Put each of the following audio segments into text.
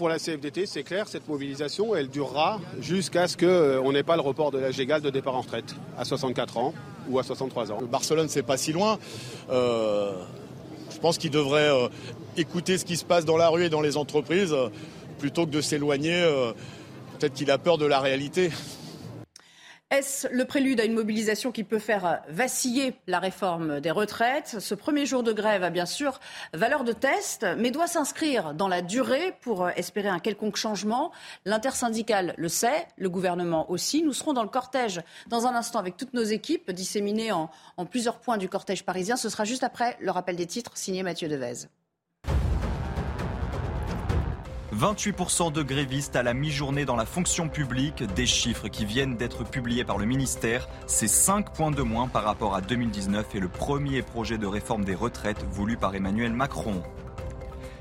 Pour la CFDT, c'est clair, cette mobilisation, elle durera jusqu'à ce qu'on n'ait pas le report de l'âge légal de départ en retraite à 64 ans ou à 63 ans. Barcelone, c'est pas si loin. Euh, je pense qu'il devrait euh, écouter ce qui se passe dans la rue et dans les entreprises euh, plutôt que de s'éloigner. euh, Peut-être qu'il a peur de la réalité. Est-ce le prélude à une mobilisation qui peut faire vaciller la réforme des retraites? Ce premier jour de grève a bien sûr valeur de test, mais doit s'inscrire dans la durée pour espérer un quelconque changement. L'intersyndicale le sait, le gouvernement aussi. Nous serons dans le cortège dans un instant avec toutes nos équipes disséminées en, en plusieurs points du cortège parisien. Ce sera juste après le rappel des titres signé Mathieu Devez. 28% de grévistes à la mi-journée dans la fonction publique, des chiffres qui viennent d'être publiés par le ministère. C'est 5 points de moins par rapport à 2019 et le premier projet de réforme des retraites voulu par Emmanuel Macron.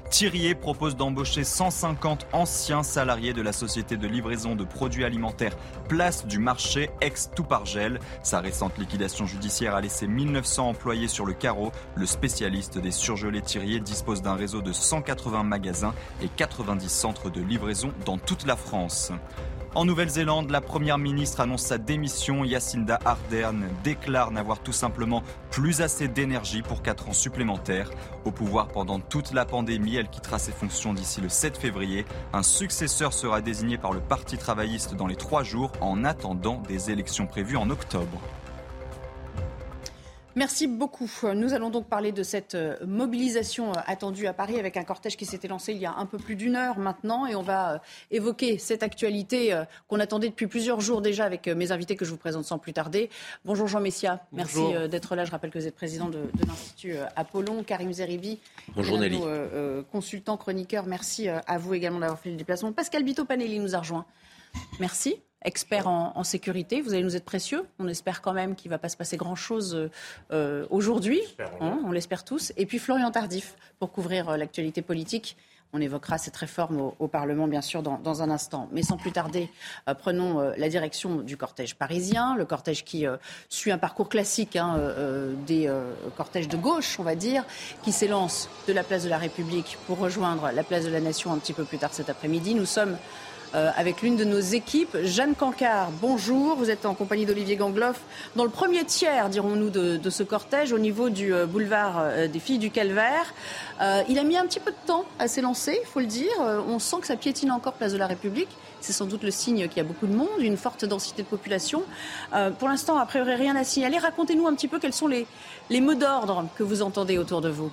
Thirier propose d'embaucher 150 anciens salariés de la société de livraison de produits alimentaires Place du Marché, ex-Toupargel. Sa récente liquidation judiciaire a laissé 1900 employés sur le carreau. Le spécialiste des surgelés Thirier dispose d'un réseau de 180 magasins et 90 centres de livraison dans toute la France. En Nouvelle-Zélande, la première ministre annonce sa démission. Jacinda Ardern déclare n'avoir tout simplement plus assez d'énergie pour 4 ans supplémentaires. Au pouvoir pendant toute la pandémie, elle quittera ses fonctions d'ici le 7 février. Un successeur sera désigné par le Parti travailliste dans les trois jours en attendant des élections prévues en octobre. Merci beaucoup. Nous allons donc parler de cette euh, mobilisation euh, attendue à Paris avec un cortège qui s'était lancé il y a un peu plus d'une heure maintenant et on va euh, évoquer cette actualité qu'on attendait depuis plusieurs jours déjà avec mes invités que je vous présente sans plus tarder. Bonjour Jean Messia, merci d'être là. Je rappelle que vous êtes président de, de l'Institut Apollon. Karim Zeribi, Bonjour, Nelly. consultant, chroniqueur, merci à vous également d'avoir fait le déplacement. Pascal Bito Panelli nous a rejoint. Merci. Expert en, en sécurité, vous allez nous être précieux. On espère quand même qu'il ne va pas se passer grand-chose euh, euh, aujourd'hui. Hein, on l'espère tous. Et puis Florian Tardif pour couvrir euh, l'actualité politique. On évoquera cette réforme au, au Parlement, bien sûr, dans, dans un instant. Mais sans plus tarder, euh, prenons euh, la direction du cortège parisien, le cortège qui euh, suit un parcours classique hein, des cortèges de gauche, on va dire, qui s'élance de la place de la République pour rejoindre la place de la Nation un petit peu plus tard cet après-midi. Nous sommes euh, avec l'une de nos équipes, Jeanne Cancard. Bonjour, vous êtes en compagnie d'Olivier Gangloff dans le premier tiers, dirons-nous, de, de ce cortège au niveau du euh, boulevard euh, des Filles du Calvaire. Il a mis un petit peu de temps à s'élancer, il faut le dire. On sent que ça piétine encore place de la République. C'est sans doute le signe qu'il y a beaucoup de monde, une forte densité de population. Pour l'instant, a priori, rien à signaler. Racontez-nous un petit peu quels sont les mots d'ordre que vous entendez autour de vous.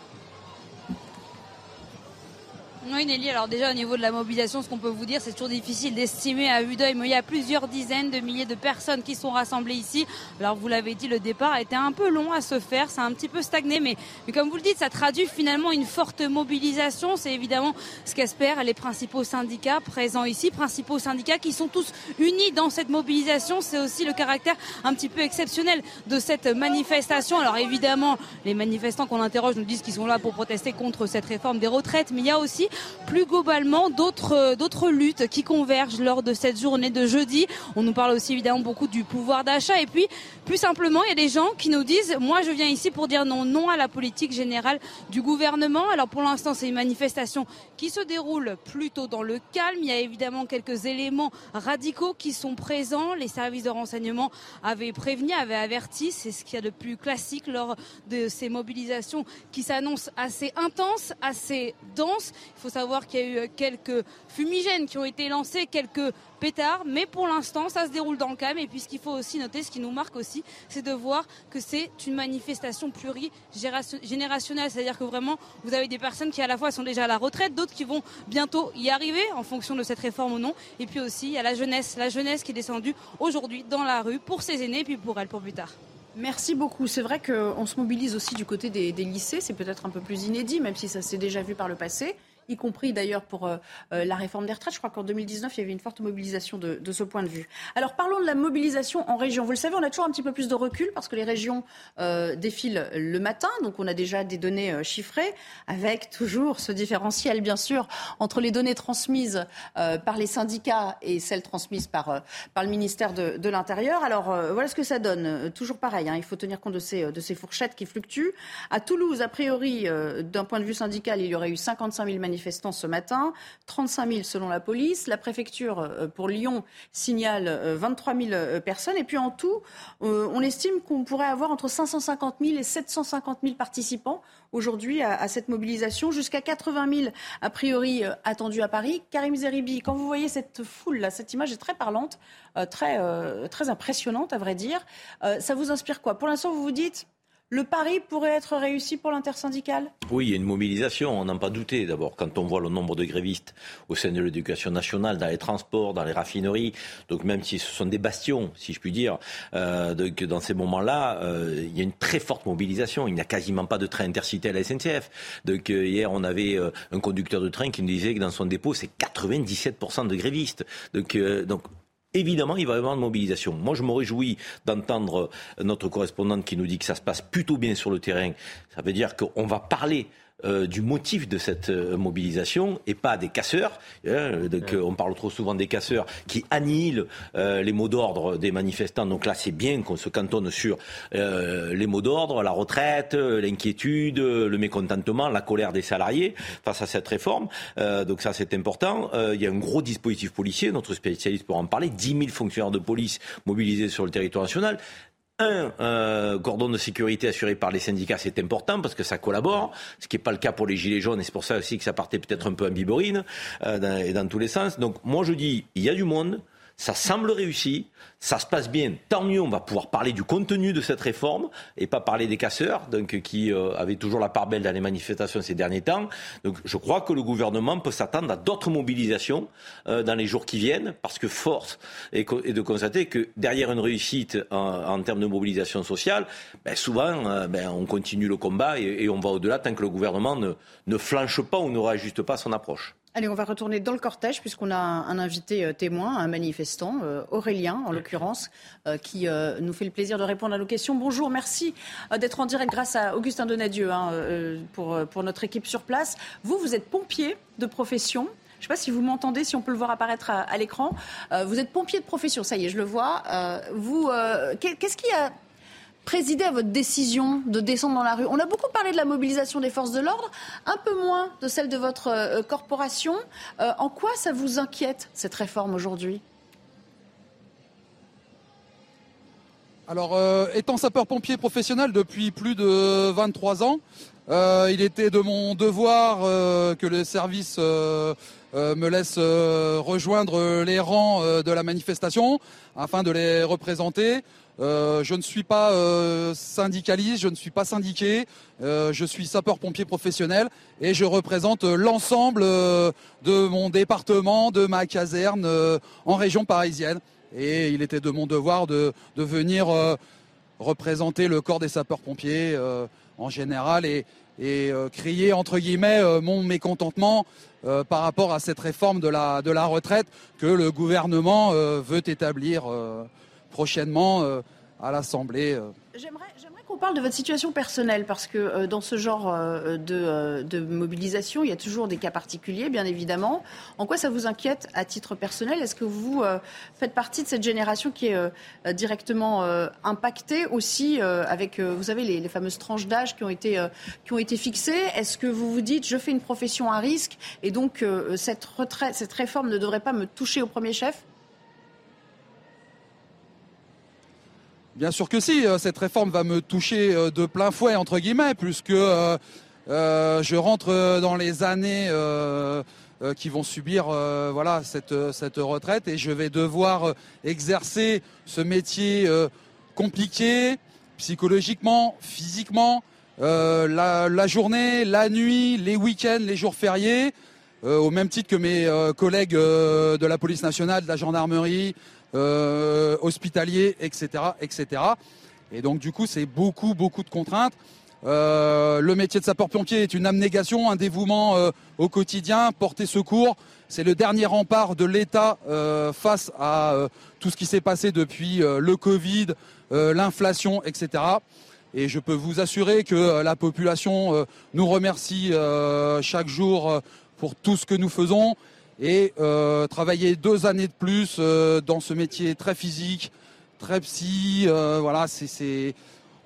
Oui Nelly, alors déjà au niveau de la mobilisation, ce qu'on peut vous dire, c'est toujours difficile d'estimer à vue d'œil, mais il y a plusieurs dizaines de milliers de personnes qui sont rassemblées ici. Alors vous l'avez dit, le départ a été un peu long à se faire, ça a un petit peu stagné, mais, mais comme vous le dites, ça traduit finalement une forte mobilisation. C'est évidemment ce qu'espèrent les principaux syndicats présents ici, principaux syndicats qui sont tous unis dans cette mobilisation. C'est aussi le caractère un petit peu exceptionnel de cette manifestation. Alors évidemment, les manifestants qu'on interroge nous disent qu'ils sont là pour protester contre cette réforme des retraites, mais il y a aussi plus globalement d'autres euh, d'autres luttes qui convergent lors de cette journée de jeudi. On nous parle aussi évidemment beaucoup du pouvoir d'achat et puis plus simplement, il y a des gens qui nous disent moi je viens ici pour dire non non à la politique générale du gouvernement. Alors pour l'instant, c'est une manifestation qui se déroule plutôt dans le calme. Il y a évidemment quelques éléments radicaux qui sont présents. Les services de renseignement avaient prévenu, avaient averti. C'est ce qu'il y a de plus classique lors de ces mobilisations qui s'annoncent assez intenses, assez denses. Savoir qu'il y a eu quelques fumigènes qui ont été lancés, quelques pétards, mais pour l'instant, ça se déroule dans le calme. Et puis, ce qu'il faut aussi noter, ce qui nous marque aussi, c'est de voir que c'est une manifestation plurigénérationnelle. C'est-à-dire que vraiment, vous avez des personnes qui, à la fois, sont déjà à la retraite, d'autres qui vont bientôt y arriver en fonction de cette réforme ou non. Et puis aussi, il y a la jeunesse, la jeunesse qui est descendue aujourd'hui dans la rue pour ses aînés et puis pour elle pour plus tard. Merci beaucoup. C'est vrai qu'on se mobilise aussi du côté des lycées. C'est peut-être un peu plus inédit, même si ça s'est déjà vu par le passé y compris d'ailleurs pour euh, euh, la réforme des retraites. Je crois qu'en 2019, il y avait une forte mobilisation de, ce point de vue. Alors parlons de la mobilisation en région. Vous le savez, on a toujours un petit peu plus de recul parce que les régions euh, défilent le matin, donc on a déjà des données chiffrées, avec toujours ce différentiel, bien sûr, entre les données transmises par les syndicats et celles transmises par, par le ministère de, l'Intérieur. Alors voilà ce que ça donne. Toujours pareil, hein, il faut tenir compte de ces, de ces fourchettes qui fluctuent. À Toulouse, a priori, d'un point de vue syndical, il y aurait eu 55 000 manifestants manifestants ce matin, 35 000 selon la police. La préfecture euh, pour Lyon signale 23 euh, 000 euh, personnes. Et puis en tout, on estime qu'on pourrait avoir entre 550 000 et 750 000 participants aujourd'hui à, cette mobilisation, jusqu'à 80 000 a priori attendus à Paris. Karim Zeribi, quand vous voyez cette foule-là, cette image est très parlante, très, très impressionnante à vrai dire. ça vous inspire quoi? Pour l'instant, vous vous dites le pari pourrait être réussi pour l'intersyndicale? Oui, il y a une mobilisation, on n'en pas douté. D'abord, quand on voit le nombre de grévistes au sein de l'éducation nationale, dans les transports, dans les raffineries, donc même si ce sont des bastions, si je puis dire, euh, dans ces moments-là, euh, il y a une très forte mobilisation. Il n'y a quasiment pas de train intercité à la SNCF. Donc euh, hier, on avait un conducteur de train qui nous disait que dans son dépôt, c'est 97% de grévistes. Donc évidemment, il va y avoir une mobilisation. Moi, je me réjouis d'entendre notre correspondante qui nous dit que ça se passe plutôt bien sur le terrain. Ça veut dire qu'on va parler euh, du motif de cette euh, mobilisation et pas des casseurs. Hein, donc, on parle trop souvent des casseurs qui annihilent euh, les mots d'ordre des manifestants. Donc là, c'est bien qu'on se cantonne sur les mots d'ordre, la retraite, l'inquiétude, le mécontentement, la colère des salariés face à cette réforme. donc ça, c'est important. il y a un gros dispositif policier. Notre spécialiste pourra en parler. 10 000 fonctionnaires de police mobilisés sur le territoire national un euh, cordon de sécurité assuré par les syndicats, c'est important parce que ça collabore, ce qui n'est pas le cas pour les gilets jaunes, et c'est pour ça aussi que ça partait peut-être un peu en biborine euh, et dans tous les sens. Donc moi je dis, il y a du monde, ça semble réussi, ça se passe bien. Tant mieux, on va pouvoir parler du contenu de cette réforme et pas parler des casseurs, donc qui euh, avaient toujours la part belle dans les manifestations ces derniers temps. Donc je crois que le gouvernement peut s'attendre à d'autres mobilisations euh, dans les jours qui viennent, parce que force est, de constater que derrière une réussite en, termes de mobilisation sociale, ben, souvent euh, ben, on continue le combat et, on va au-delà tant que le gouvernement ne, ne flanche pas ou ne réajuste pas son approche. Allez, on va retourner dans le cortège puisqu'on a un, invité euh, témoin, un manifestant, euh, Aurélien en l'occurrence, euh, qui nous fait le plaisir de répondre à nos questions. Bonjour, merci d'être en direct grâce à Augustin Donadieu hein, pour, notre équipe sur place. Vous, vous êtes pompier de profession. Je ne sais pas si vous m'entendez, si on peut le voir apparaître à, à l'écran. vous êtes pompier de profession, ça y est, je le vois. vous, qu'est-ce qui a présider à votre décision de descendre dans la rue On a beaucoup parlé de la mobilisation des forces de l'ordre, un peu moins de celle de votre euh, corporation. Euh, en quoi ça vous inquiète, cette réforme aujourd'hui? Alors, euh, étant sapeur-pompier professionnel depuis plus de 23 ans, il était de mon devoir que le service me laisse rejoindre les rangs de la manifestation afin de les représenter. Euh, je ne suis pas euh, syndicaliste, je ne suis pas syndiqué, euh, je suis sapeur-pompier professionnel et je représente l'ensemble de mon département, de ma caserne en région parisienne. Et il était de mon devoir de, venir représenter le corps des sapeurs-pompiers en général et, crier entre guillemets mon mécontentement par rapport à cette réforme de la retraite que le gouvernement veut établir prochainement euh, à l'Assemblée. Euh. J'aimerais qu'on parle de votre situation personnelle, parce que euh, dans ce genre de, mobilisation, il y a toujours des cas particuliers, bien évidemment. En quoi ça vous inquiète à titre personnel? Est-ce que vous faites partie de cette génération qui est directement impactée aussi avec, vous savez, les, les fameuses tranches d'âge qui, ont été qui ont été fixées? Est-ce que vous vous dites, je fais une profession à risque, et donc cette, retraite, cette réforme ne devrait pas me toucher au premier chef? Bien sûr que si, euh, cette réforme va me toucher euh, de plein fouet, entre guillemets, puisque euh, je rentre dans les années qui vont subir voilà, cette, cette retraite et je vais devoir exercer ce métier compliqué, psychologiquement, physiquement, la, la, journée, la nuit, les week-ends, les jours fériés, au même titre que mes collègues de la police nationale, de la gendarmerie, euh, hospitaliers, etc., etc. Et donc du coup, c'est beaucoup, beaucoup de contraintes. Euh, le métier de sapeur-pompier est une abnégation, un dévouement euh, au quotidien, porter secours. C'est le dernier rempart de l'État euh, face à tout ce qui s'est passé depuis le Covid, l'inflation, etc. Et je peux vous assurer que la population nous remercie chaque jour pour tout ce que nous faisons. Et travailler deux années de plus dans ce métier très physique, très psy, voilà, c'est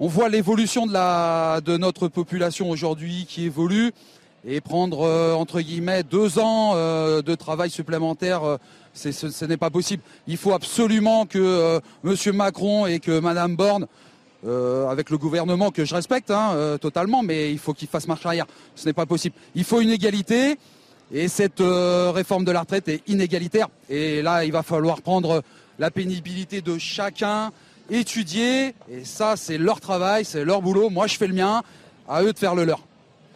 on voit l'évolution de, la, de notre population aujourd'hui qui évolue et prendre euh, entre guillemets deux ans euh, de travail supplémentaire, euh, ce, n'est pas possible. Il faut absolument que Monsieur Macron et que Madame Borne, avec le gouvernement que je respecte hein, totalement, mais il faut qu'il fasse marche arrière. Ce n'est pas possible. Il faut une égalité et cette réforme de la retraite est inégalitaire. Et là, il va falloir prendre la pénibilité de chacun étudier. Et ça, c'est leur travail, c'est leur boulot. Moi, je fais le mien. À eux de faire le leur.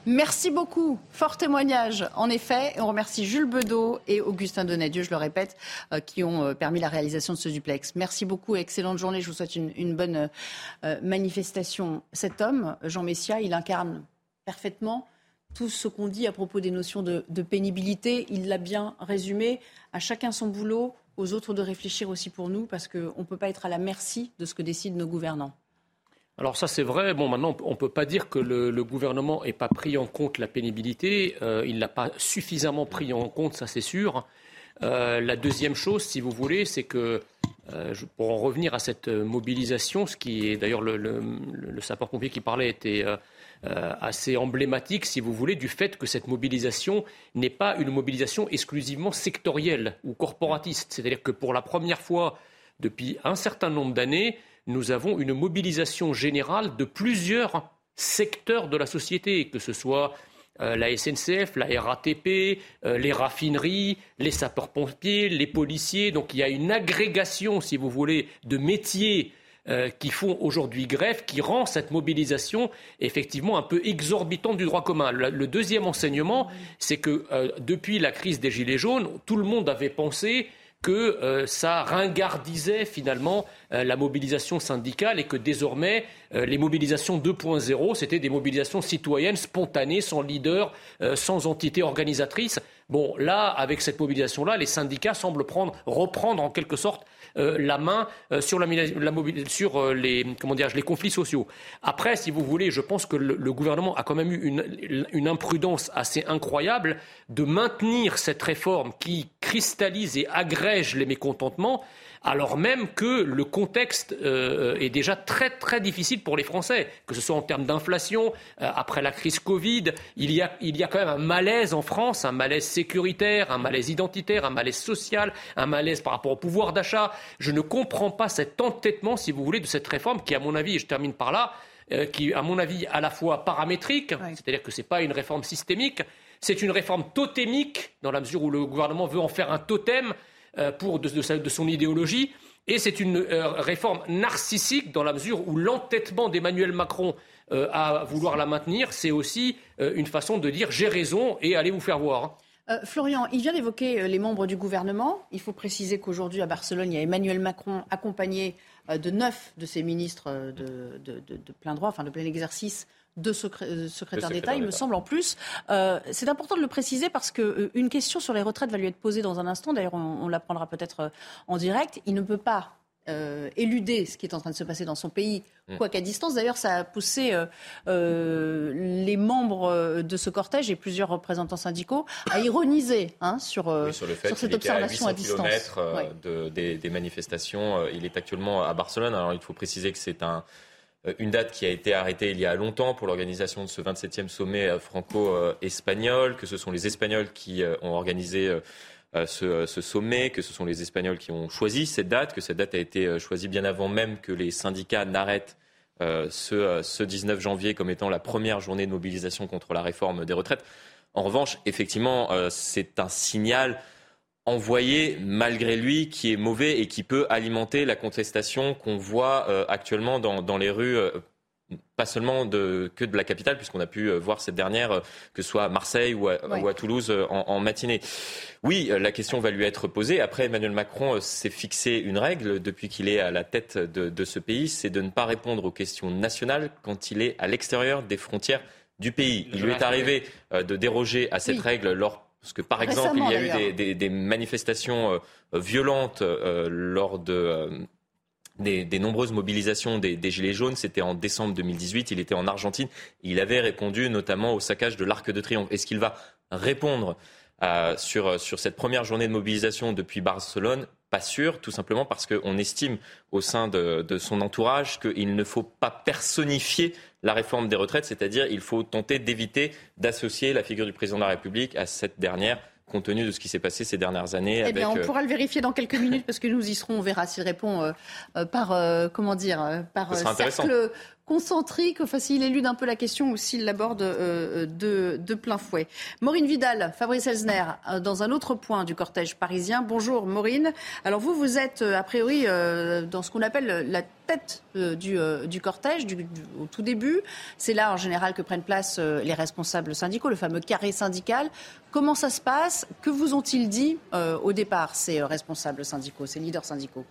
Merci beaucoup. Fort témoignage, en effet. on remercie Jules Bedeau et Augustin Donadieu, je le répète, euh, qui ont euh, permis la réalisation de ce duplex. Merci beaucoup. Excellente journée. Je vous souhaite une, bonne euh, manifestation. Cet homme, Jean Messia, il incarne parfaitement tout ce qu'on dit à propos des notions de pénibilité. Il l'a bien résumé. À chacun son boulot, aux autres de réfléchir aussi pour nous, parce qu'on ne peut pas être à la merci de ce que décident nos gouvernants. Alors ça c'est vrai. Bon maintenant on ne peut pas dire que le, gouvernement n'ait pas pris en compte la pénibilité. Euh, il ne l'a pas suffisamment pris en compte, ça c'est sûr. Euh, la deuxième chose, si vous voulez, c'est que euh, pour en revenir à cette mobilisation, ce qui est d'ailleurs le, le sapeur-pompier qui parlait était assez emblématique, si vous voulez, du fait que cette mobilisation n'est pas une mobilisation exclusivement sectorielle ou corporatiste. C'est-à-dire que pour la première fois depuis un certain nombre d'années, nous avons une mobilisation générale de plusieurs secteurs de la société, que ce soit euh, la SNCF, la RATP, euh, les raffineries, les sapeurs-pompiers, les policiers. Donc il y a une agrégation, si vous voulez, de métiers euh, qui font aujourd'hui grève, qui rend cette mobilisation effectivement un peu exorbitante du droit commun. Le, deuxième enseignement, c'est que euh, depuis la crise des Gilets jaunes, tout le monde avait pensé que euh, ça ringardisait finalement la mobilisation syndicale et que désormais les mobilisations 2.0 c'était des mobilisations citoyennes spontanées, sans leader, sans entité organisatrice. Bon, là, avec cette mobilisation-là, les syndicats semblent prendre, reprendre en quelque sorte la main euh, sur euh, les, comment les conflits sociaux. Après, si vous voulez, je pense que le, gouvernement a quand même eu une, une, imprudence assez incroyable de maintenir cette réforme qui cristallise et agrège les mécontentements alors même que le contexte euh, est déjà très très difficile pour les Français, que ce soit en termes d'inflation, euh, après la crise Covid, il y, a, il y a quand même un malaise en France, un malaise sécuritaire, un malaise identitaire, un malaise social, un malaise par rapport au pouvoir d'achat. Je ne comprends pas cet entêtement, si vous voulez, de cette réforme qui, à mon avis, et je termine par là, euh, qui, à mon avis, à la fois paramétrique, c'est-à-dire que ce n'est pas une réforme systémique, c'est une réforme totémique, dans la mesure où le gouvernement veut en faire un totem, pour de, son idéologie. Et c'est une euh, réforme narcissique dans la mesure où l'entêtement d'Emmanuel Macron euh, à vouloir la maintenir, c'est aussi une façon de dire j'ai raison et allez vous faire voir. Florian, il vient d'évoquer les membres du gouvernement. Il faut préciser qu'aujourd'hui à Barcelone, il y a Emmanuel Macron accompagné de neuf de ses ministres de, de plein droit, enfin de plein exercice, de euh, secrétaire d'État, il me semble en plus. Euh, c'est important de le préciser parce qu'une euh, question sur les retraites va lui être posée dans un instant. D'ailleurs, on, l'apprendra peut-être en direct. Il ne peut pas éluder ce qui est en train de se passer dans son pays, mm. quoi qu'à distance. D'ailleurs, ça a poussé les membres de ce cortège et plusieurs représentants syndicaux à ironiser hein, sur, sur, le fait cette observation à, 800 à distance. de, des, des, manifestations. Il est actuellement à Barcelone. Alors, il faut préciser que c'est un une date qui a été arrêtée il y a longtemps pour l'organisation de ce 27e sommet euh, franco-espagnol, que ce sont les Espagnols qui euh, ont organisé ce, sommet, que ce sont les Espagnols qui ont choisi cette date, que cette date a été choisie bien avant même que les syndicats n'arrêtent ce, ce 19 janvier comme étant la première journée de mobilisation contre la réforme des retraites. En revanche, effectivement, c'est un signal envoyé malgré lui qui est mauvais et qui peut alimenter la contestation qu'on voit euh, actuellement dans, les rues, euh, pas seulement de, que de la capitale, puisqu'on a pu voir cette dernière, que ce soit à Marseille ou à, Toulouse en, matinée. Oui, la question va lui être posée. Après, Emmanuel Macron s'est fixé une règle depuis qu'il est à la tête de, de ce pays, c'est de ne pas répondre aux questions nationales quand il est à l'extérieur des frontières du pays. Il lui est arrivé de déroger à cette règle lors parce que, par exemple, il y a eu des, manifestations euh, violentes euh, lors de. Euh, des, nombreuses mobilisations des, Gilets jaunes. C'était en décembre 2018. Il était en Argentine. Il avait répondu notamment au saccage de l'Arc de Triomphe. Est-ce qu'il va répondre sur, sur cette première journée de mobilisation depuis Barcelone? Pas sûr, tout simplement parce qu'on estime au sein de, son entourage qu'il ne faut pas personnifier la réforme des retraites, c'est-à-dire il faut tenter d'éviter d'associer la figure du président de la République à cette dernière compte tenu de ce qui s'est passé ces dernières années. Eh bien, on euh, pourra le vérifier dans quelques minutes parce que nous y serons. On verra s'il répond euh, euh, par comment dire par cercle concentrique, enfin s'il élude un peu la question ou s'il l'aborde euh, de, de, plein fouet. Maureen Vidal, Fabrice Elsner, euh, dans un autre point du cortège parisien. Bonjour Maureen. Alors vous, vous êtes euh, a priori dans ce qu'on appelle la tête du, cortège au tout début. C'est là en général que prennent place les responsables syndicaux, le fameux carré syndical. Comment ça se passe? Que vous ont-ils dit au départ, ces responsables syndicaux, ces leaders syndicaux?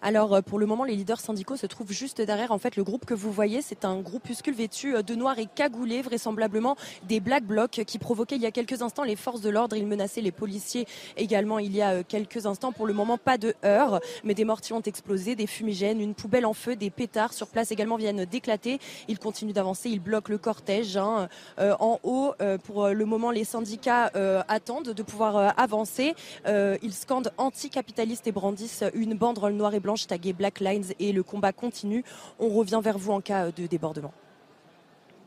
Alors euh, pour le moment, les leaders syndicaux se trouvent juste derrière. En fait, le groupe que vous voyez, c'est un groupuscule vêtu euh, de noir et cagoulé, vraisemblablement des black blocs qui provoquaient il y a quelques instants les forces de l'ordre. Ils menaçaient les policiers également il y a euh, quelques instants. Pour le moment, pas de heurts, mais des mortiers ont explosé, des fumigènes, une poubelle en feu, des pétards sur place également viennent d'éclater. Ils continuent d'avancer, ils bloquent le cortège. Hein. en haut, pour le moment, les syndicats attendent de pouvoir avancer. ils scandent anticapitalistes et brandissent une banderole noire et blanche blanche et le combat continue. On revient vers vous en cas de débordement.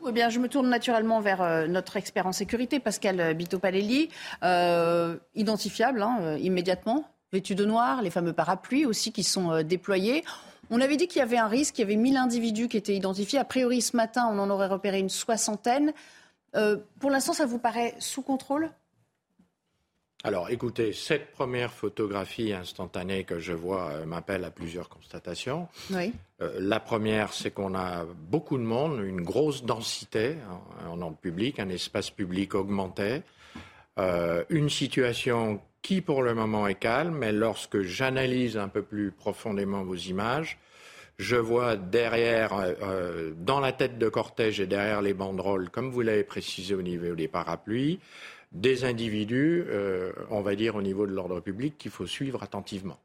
Je me tourne naturellement vers euh, notre expert en sécurité, Pascal Bito-Palelli, euh, identifiable hein, euh, immédiatement, vêtu de noir, les fameux parapluies aussi qui sont déployés. On avait dit qu'il y avait un risque, il y avait 1000 individus qui étaient identifiés. A priori, ce matin, on en aurait repéré une soixantaine. pour l'instant, ça vous paraît sous contrôle? Alors écoutez, cette première photographie instantanée que je vois euh, m'appelle à plusieurs constatations. Oui. Euh, la première, c'est qu'on a beaucoup de monde, une grosse densité en, ordre public, un espace public augmenté, euh, une situation qui pour le moment est calme, mais lorsque j'analyse un peu plus profondément vos images, je vois derrière, dans la tête de cortège et derrière les banderoles, comme vous l'avez précisé au niveau des parapluies, des individus, euh, on va dire au niveau de l'ordre public, qu'il faut suivre attentivement.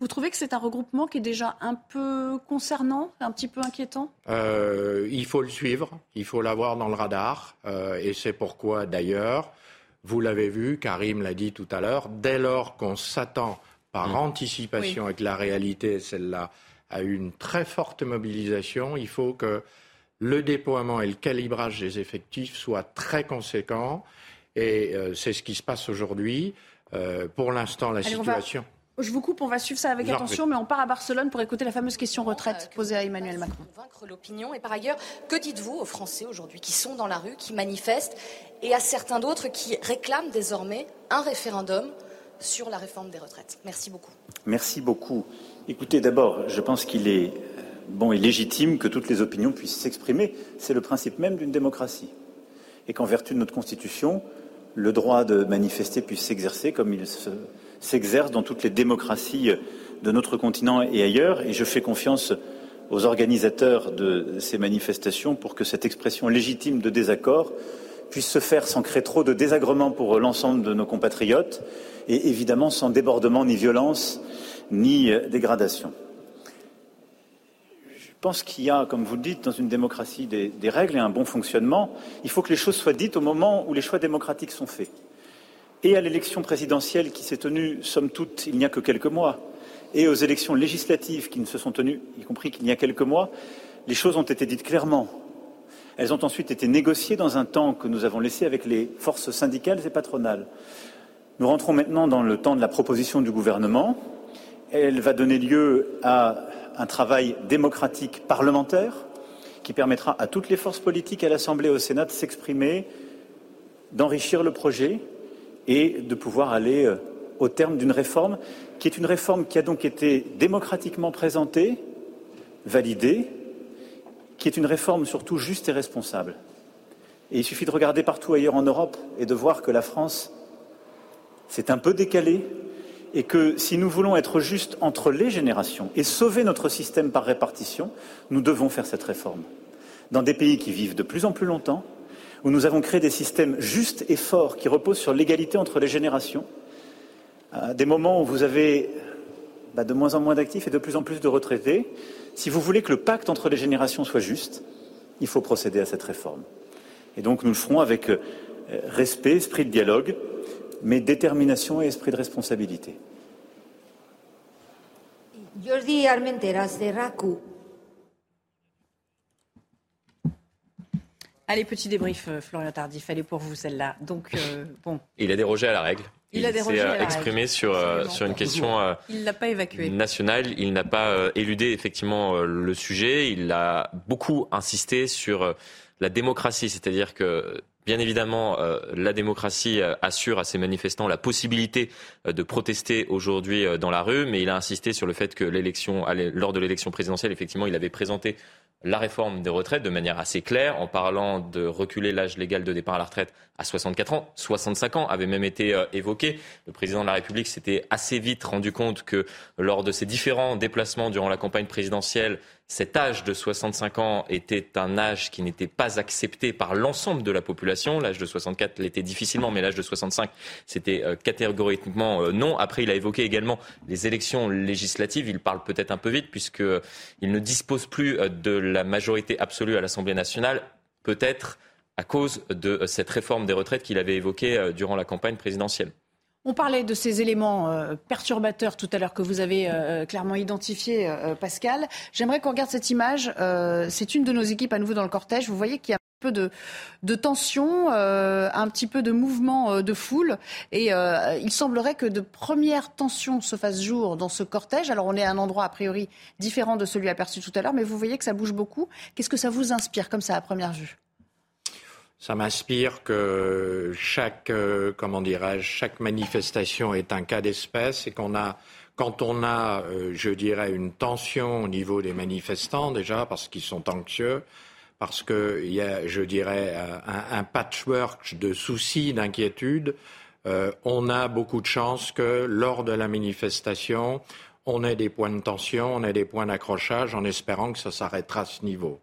Vous trouvez que c'est un regroupement qui est déjà un peu concernant, un petit peu inquiétant? Euh, Il faut le suivre, il faut l'avoir dans le radar, euh, et c'est pourquoi d'ailleurs, vous l'avez vu, Karim l'a dit tout à l'heure, dès lors qu'on s'attend par mmh. anticipation avec la réalité, celle-là, à une très forte mobilisation, il faut que le déploiement et le calibrage des effectifs soient très conséquents et euh, c'est ce qui se passe aujourd'hui. Euh, pour l'instant, la situation. Je vous coupe, on va suivre ça avec attention, mais on part à Barcelone pour écouter la fameuse question retraite euh, posée à Emmanuel Macron. Convaincre l'opinion. Et par ailleurs, que dites-vous aux Français aujourd'hui qui sont dans la rue, qui manifestent, et à certains d'autres qui réclament désormais un référendum sur la réforme des retraites? Merci beaucoup. Merci beaucoup. Écoutez, d'abord, je pense qu'il est bon et légitime que toutes les opinions puissent s'exprimer. C'est le principe même d'une démocratie. Et qu'en vertu de notre Constitution, le droit de manifester puisse s'exercer comme il s'exerce dans toutes les démocraties de notre continent et ailleurs. Et je fais confiance aux organisateurs de ces manifestations pour que cette expression légitime de désaccord puisse se faire sans créer trop de désagréments pour l'ensemble de nos compatriotes et évidemment sans débordement ni violence ni dégradation. Je pense qu'il y a, comme vous le dites, dans une démocratie des, règles et un bon fonctionnement. Il faut que les choses soient dites au moment où les choix démocratiques sont faits. Et à l'élection présidentielle qui s'est tenue, somme toute, il n'y a que quelques mois, et aux élections législatives qui ne se sont tenues, y compris qu'il y a quelques mois, les choses ont été dites clairement. Elles ont ensuite été négociées dans un temps que nous avons laissé avec les forces syndicales et patronales. Nous rentrons maintenant dans le temps de la proposition du gouvernement. Elle va donner lieu à un travail démocratique parlementaire qui permettra à toutes les forces politiques à l'Assemblée et au Sénat de s'exprimer, d'enrichir le projet et de pouvoir aller euh, au terme d'une réforme qui est une réforme qui a donc été démocratiquement présentée validée, qui est une réforme surtout juste et responsable. Et il suffit de regarder partout ailleurs en Europe et de voir que la France s'est un peu décalée et que si nous voulons être justes entre les générations et sauver notre système par répartition, nous devons faire cette réforme. Dans des pays qui vivent de plus en plus longtemps, où nous avons créé des systèmes justes et forts qui reposent sur l'égalité entre les générations, à des moments où vous avez bah, de moins en moins d'actifs et de plus en plus de retraités, si vous voulez que le pacte entre les générations soit juste, il faut procéder à cette réforme. Et donc nous le ferons avec euh, respect, esprit de dialogue, mais détermination et esprit de responsabilité. Jordi Armenteras de RACU. Allez, petit débrief, euh, Florian Tardif, allez pour vous celle-là. Donc, euh, bon. Il a dérogé à la règle. Il, a s'est exprimé sur, sur une question il l'a pas évacué. nationale. Il n'a pas éludé effectivement le sujet. Il a beaucoup insisté sur la démocratie, c'est-à-dire que Bien évidemment, euh, la démocratie euh, assure à ses manifestants la possibilité euh, de protester aujourd'hui dans la rue, mais il a insisté sur le fait que l'élection, lors de l'élection présidentielle, effectivement, il avait présenté la réforme des retraites de manière assez claire en parlant de reculer l'âge légal de départ à la retraite à 64 ans. 65 ans avait même été évoqué. Le président de la République s'était assez vite rendu compte que lors de ses différents déplacements durant la campagne présidentielle, cet âge de 65 ans était un âge qui n'était pas accepté par l'ensemble de la population. L'âge de 64 l'était difficilement, mais l'âge de 65, c'était euh, catégoriquement euh, non. Après, il a évoqué également les élections législatives. Il parle peut-être un peu vite puisqu'il ne dispose plus de la majorité absolue à l'Assemblée nationale. Peut-être à cause de cette réforme des retraites qu'il avait évoquée euh, durant la campagne présidentielle. On parlait de ces éléments euh, perturbateurs tout à l'heure que vous avez euh, clairement identifiés, Pascal. J'aimerais qu'on regarde cette image. C'est une de nos équipes à nouveau dans le cortège. Vous voyez qu'il y a un peu de, de tension, un petit peu de mouvement de foule. Et il semblerait que de premières tensions se fassent jour dans ce cortège. Alors on est à un endroit a priori différent de celui aperçu tout à l'heure, mais vous voyez que ça bouge beaucoup. Qu'est-ce que ça vous inspire comme ça à première vue? Ça m'inspire que chaque, euh, comment dirais-je, chaque manifestation est un cas d'espèce et qu'on a, quand on a, euh, je dirais, une tension au niveau des manifestants déjà parce qu'ils sont anxieux, parce qu'il y a, je dirais, un, un patchwork de soucis, d'inquiétudes, euh, on a beaucoup de chances que lors de la manifestation, on ait des points de tension, on ait des points d'accrochage, en espérant que ça s'arrêtera à ce niveau.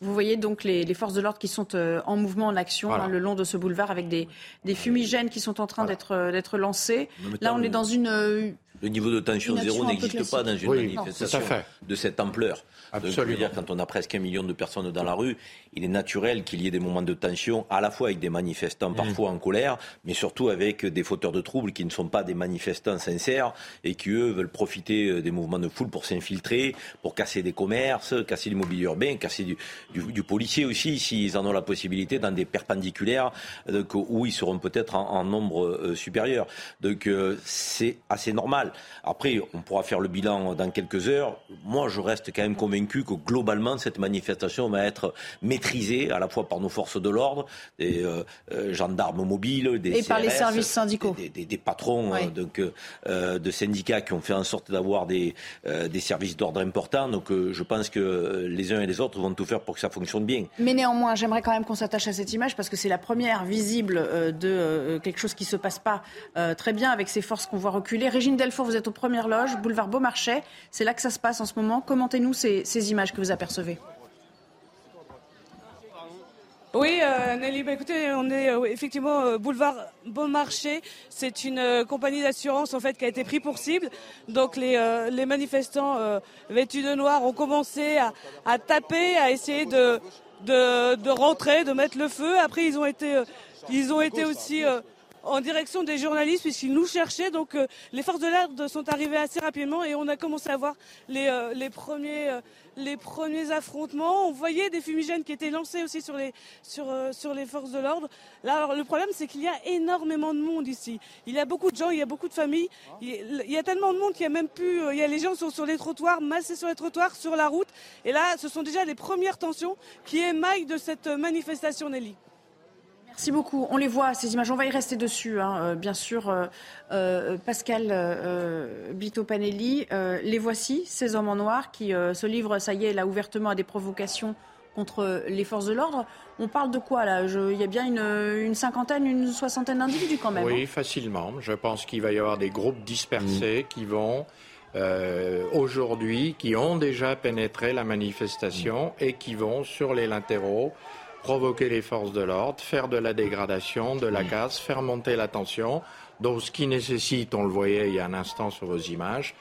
Vous voyez donc les, forces de l'ordre qui sont euh, en mouvement, en action hein, le long de ce boulevard avec des, fumigènes qui sont en train euh, d'être lancés. Là, on est dans une, euh, le niveau de tension zéro n'existe pas dans une manifestation de cette ampleur. Absolument. dire, quand on a presque un million de personnes dans la rue, il est naturel qu'il y ait des moments de tension, à la fois avec des manifestants parfois en colère, mais surtout avec des fauteurs de troubles qui ne sont pas des manifestants sincères et qui, eux, veulent profiter euh, des mouvements de foule pour s'infiltrer, pour casser des commerces, casser l'immobilier urbain, casser du, policier aussi, s'ils en ont la possibilité, dans des perpendiculaires donc, où ils seront peut-être en, nombre euh, supérieur. Donc euh, c'est assez normal. Après, on pourra faire le bilan dans quelques heures. Moi, je reste quand même convaincu que globalement, cette manifestation va être maîtrisée à la fois par nos forces de l'ordre, des euh, euh, gendarmes mobiles, des et par les services syndicaux, des, patrons donc euh, de syndicats qui ont fait en sorte d'avoir des, des services d'ordre importants. Donc, je pense que les uns et les autres vont tout faire pour que ça fonctionne bien. Mais néanmoins, j'aimerais quand même qu'on s'attache à cette image parce que c'est la première visible de quelque chose qui se passe pas très bien avec ces forces qu'on voit reculer. Régine Delfour vous êtes aux premières loges, boulevard Beaumarchais. C'est là que ça se passe en ce moment. Commentez-nous ces, images que vous apercevez. Oui, euh, Nelly, bah, écoutez, on est euh, effectivement euh, boulevard Beaumarchais. C'est une compagnie d'assurance en fait qui a été pris pour cible. Donc les, manifestants vêtus de noir ont commencé à, taper, à essayer de, de, de, rentrer, de mettre le feu. Après, ils ont été, ils ont été aussi en direction des journalistes puisqu'ils nous cherchaient. Donc euh, les forces de l'ordre sont arrivées assez rapidement et on a commencé à voir les, euh, euh, premiers affrontements. On voyait des fumigènes qui étaient lancés aussi sur les, forces de l'ordre. Là, alors, le problème, c'est qu'il y a énormément de monde ici. Il y a beaucoup de gens, il y a beaucoup de familles. Il y a tellement de monde qu'il y a même plus. Il les gens sont sur les trottoirs, massés sur les trottoirs, sur la route. Et là, ce sont déjà les premières tensions qui émaillent de cette manifestation, Nelly. Merci beaucoup. On les voit, ces images. On va y rester dessus, hein. euh, bien sûr. Euh, euh, Pascal Bito-Panelli, les voici, ces hommes en noir qui se livrent, ça y est, là, ouvertement à des provocations contre les forces de l'ordre. On parle de quoi là? Il y a bien une, cinquantaine, une soixantaine d'individus quand même. Oui, hein? facilement. Je pense qu'il va y avoir des groupes dispersés qui vont aujourd'hui, qui ont déjà pénétré la manifestation et qui vont sur les latéraux provoquer les forces de l'ordre, faire de la dégradation, de la mm. casse, faire monter la tension. Donc, ce qui nécessite, on le voyait il y a un instant sur vos images,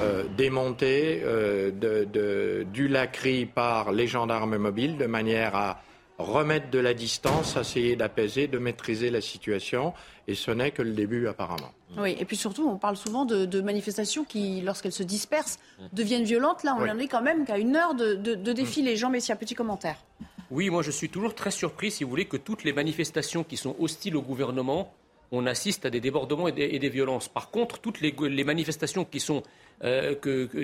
euh, démonter euh, de, du lacry par les gendarmes mobiles de manière à remettre de la distance, essayer d'apaiser, de maîtriser la situation. Et ce n'est que le début, apparemment. Oui, et puis surtout, on parle souvent de, manifestations qui, lorsqu'elles se dispersent, deviennent violentes. Là, on en est quand même qu'à une heure de, de défilé. Jean Messia, petit commentaire. Oui, moi je suis toujours très surpris, si vous voulez, que toutes les manifestations qui sont hostiles au gouvernement, on assiste à des débordements et des, violences. Par contre, toutes les, manifestations qui sont euh,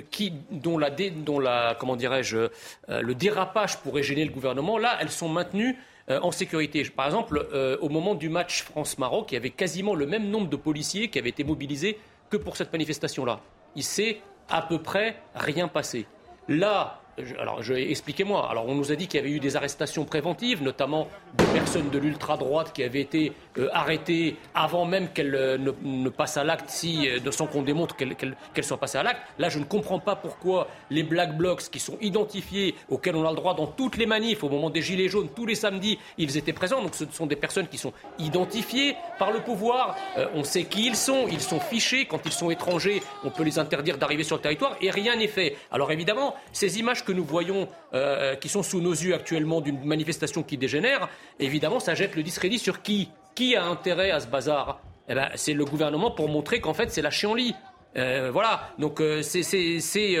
qui, dont la, dont la comment dirais-je, euh, le dérapage pourrait gêner le gouvernement, là, elles sont maintenues euh, en sécurité. Par exemple, au moment du match France-Maroc, il y avait quasiment le même nombre de policiers qui avaient été mobilisés que pour cette manifestation-là. Il s'est à peu près rien passé. Là, alors, expliquez-moi. Alors, on nous a dit qu'il y avait eu des arrestations préventives, notamment de personnes de l'ultra-droite qui avaient été euh, arrêtées avant même qu'elles euh, ne, passent à l'acte, si, euh, sans qu'on démontre qu'elles soient passées à l'acte. Là, je ne comprends pas pourquoi les Black Blocs, qui sont identifiés, auxquels on a le droit dans toutes les manifs, au moment des Gilets jaunes, tous les samedis, ils étaient présents. Donc, ce sont des personnes qui sont identifiées par le pouvoir. on sait qui ils sont. Ils sont fichés. Quand ils sont étrangers, on peut les interdire d'arriver sur le territoire et rien n'est fait. Alors, évidemment, ces images que nous voyons, euh, qui sont sous nos yeux actuellement d'une manifestation qui dégénère, évidemment, ça jette le discrédit sur qui? Qui a intérêt à ce bazar? Eh ben, C'est le gouvernement pour montrer qu'en fait, c'est la chienlit. Euh, voilà, donc euh, c'est,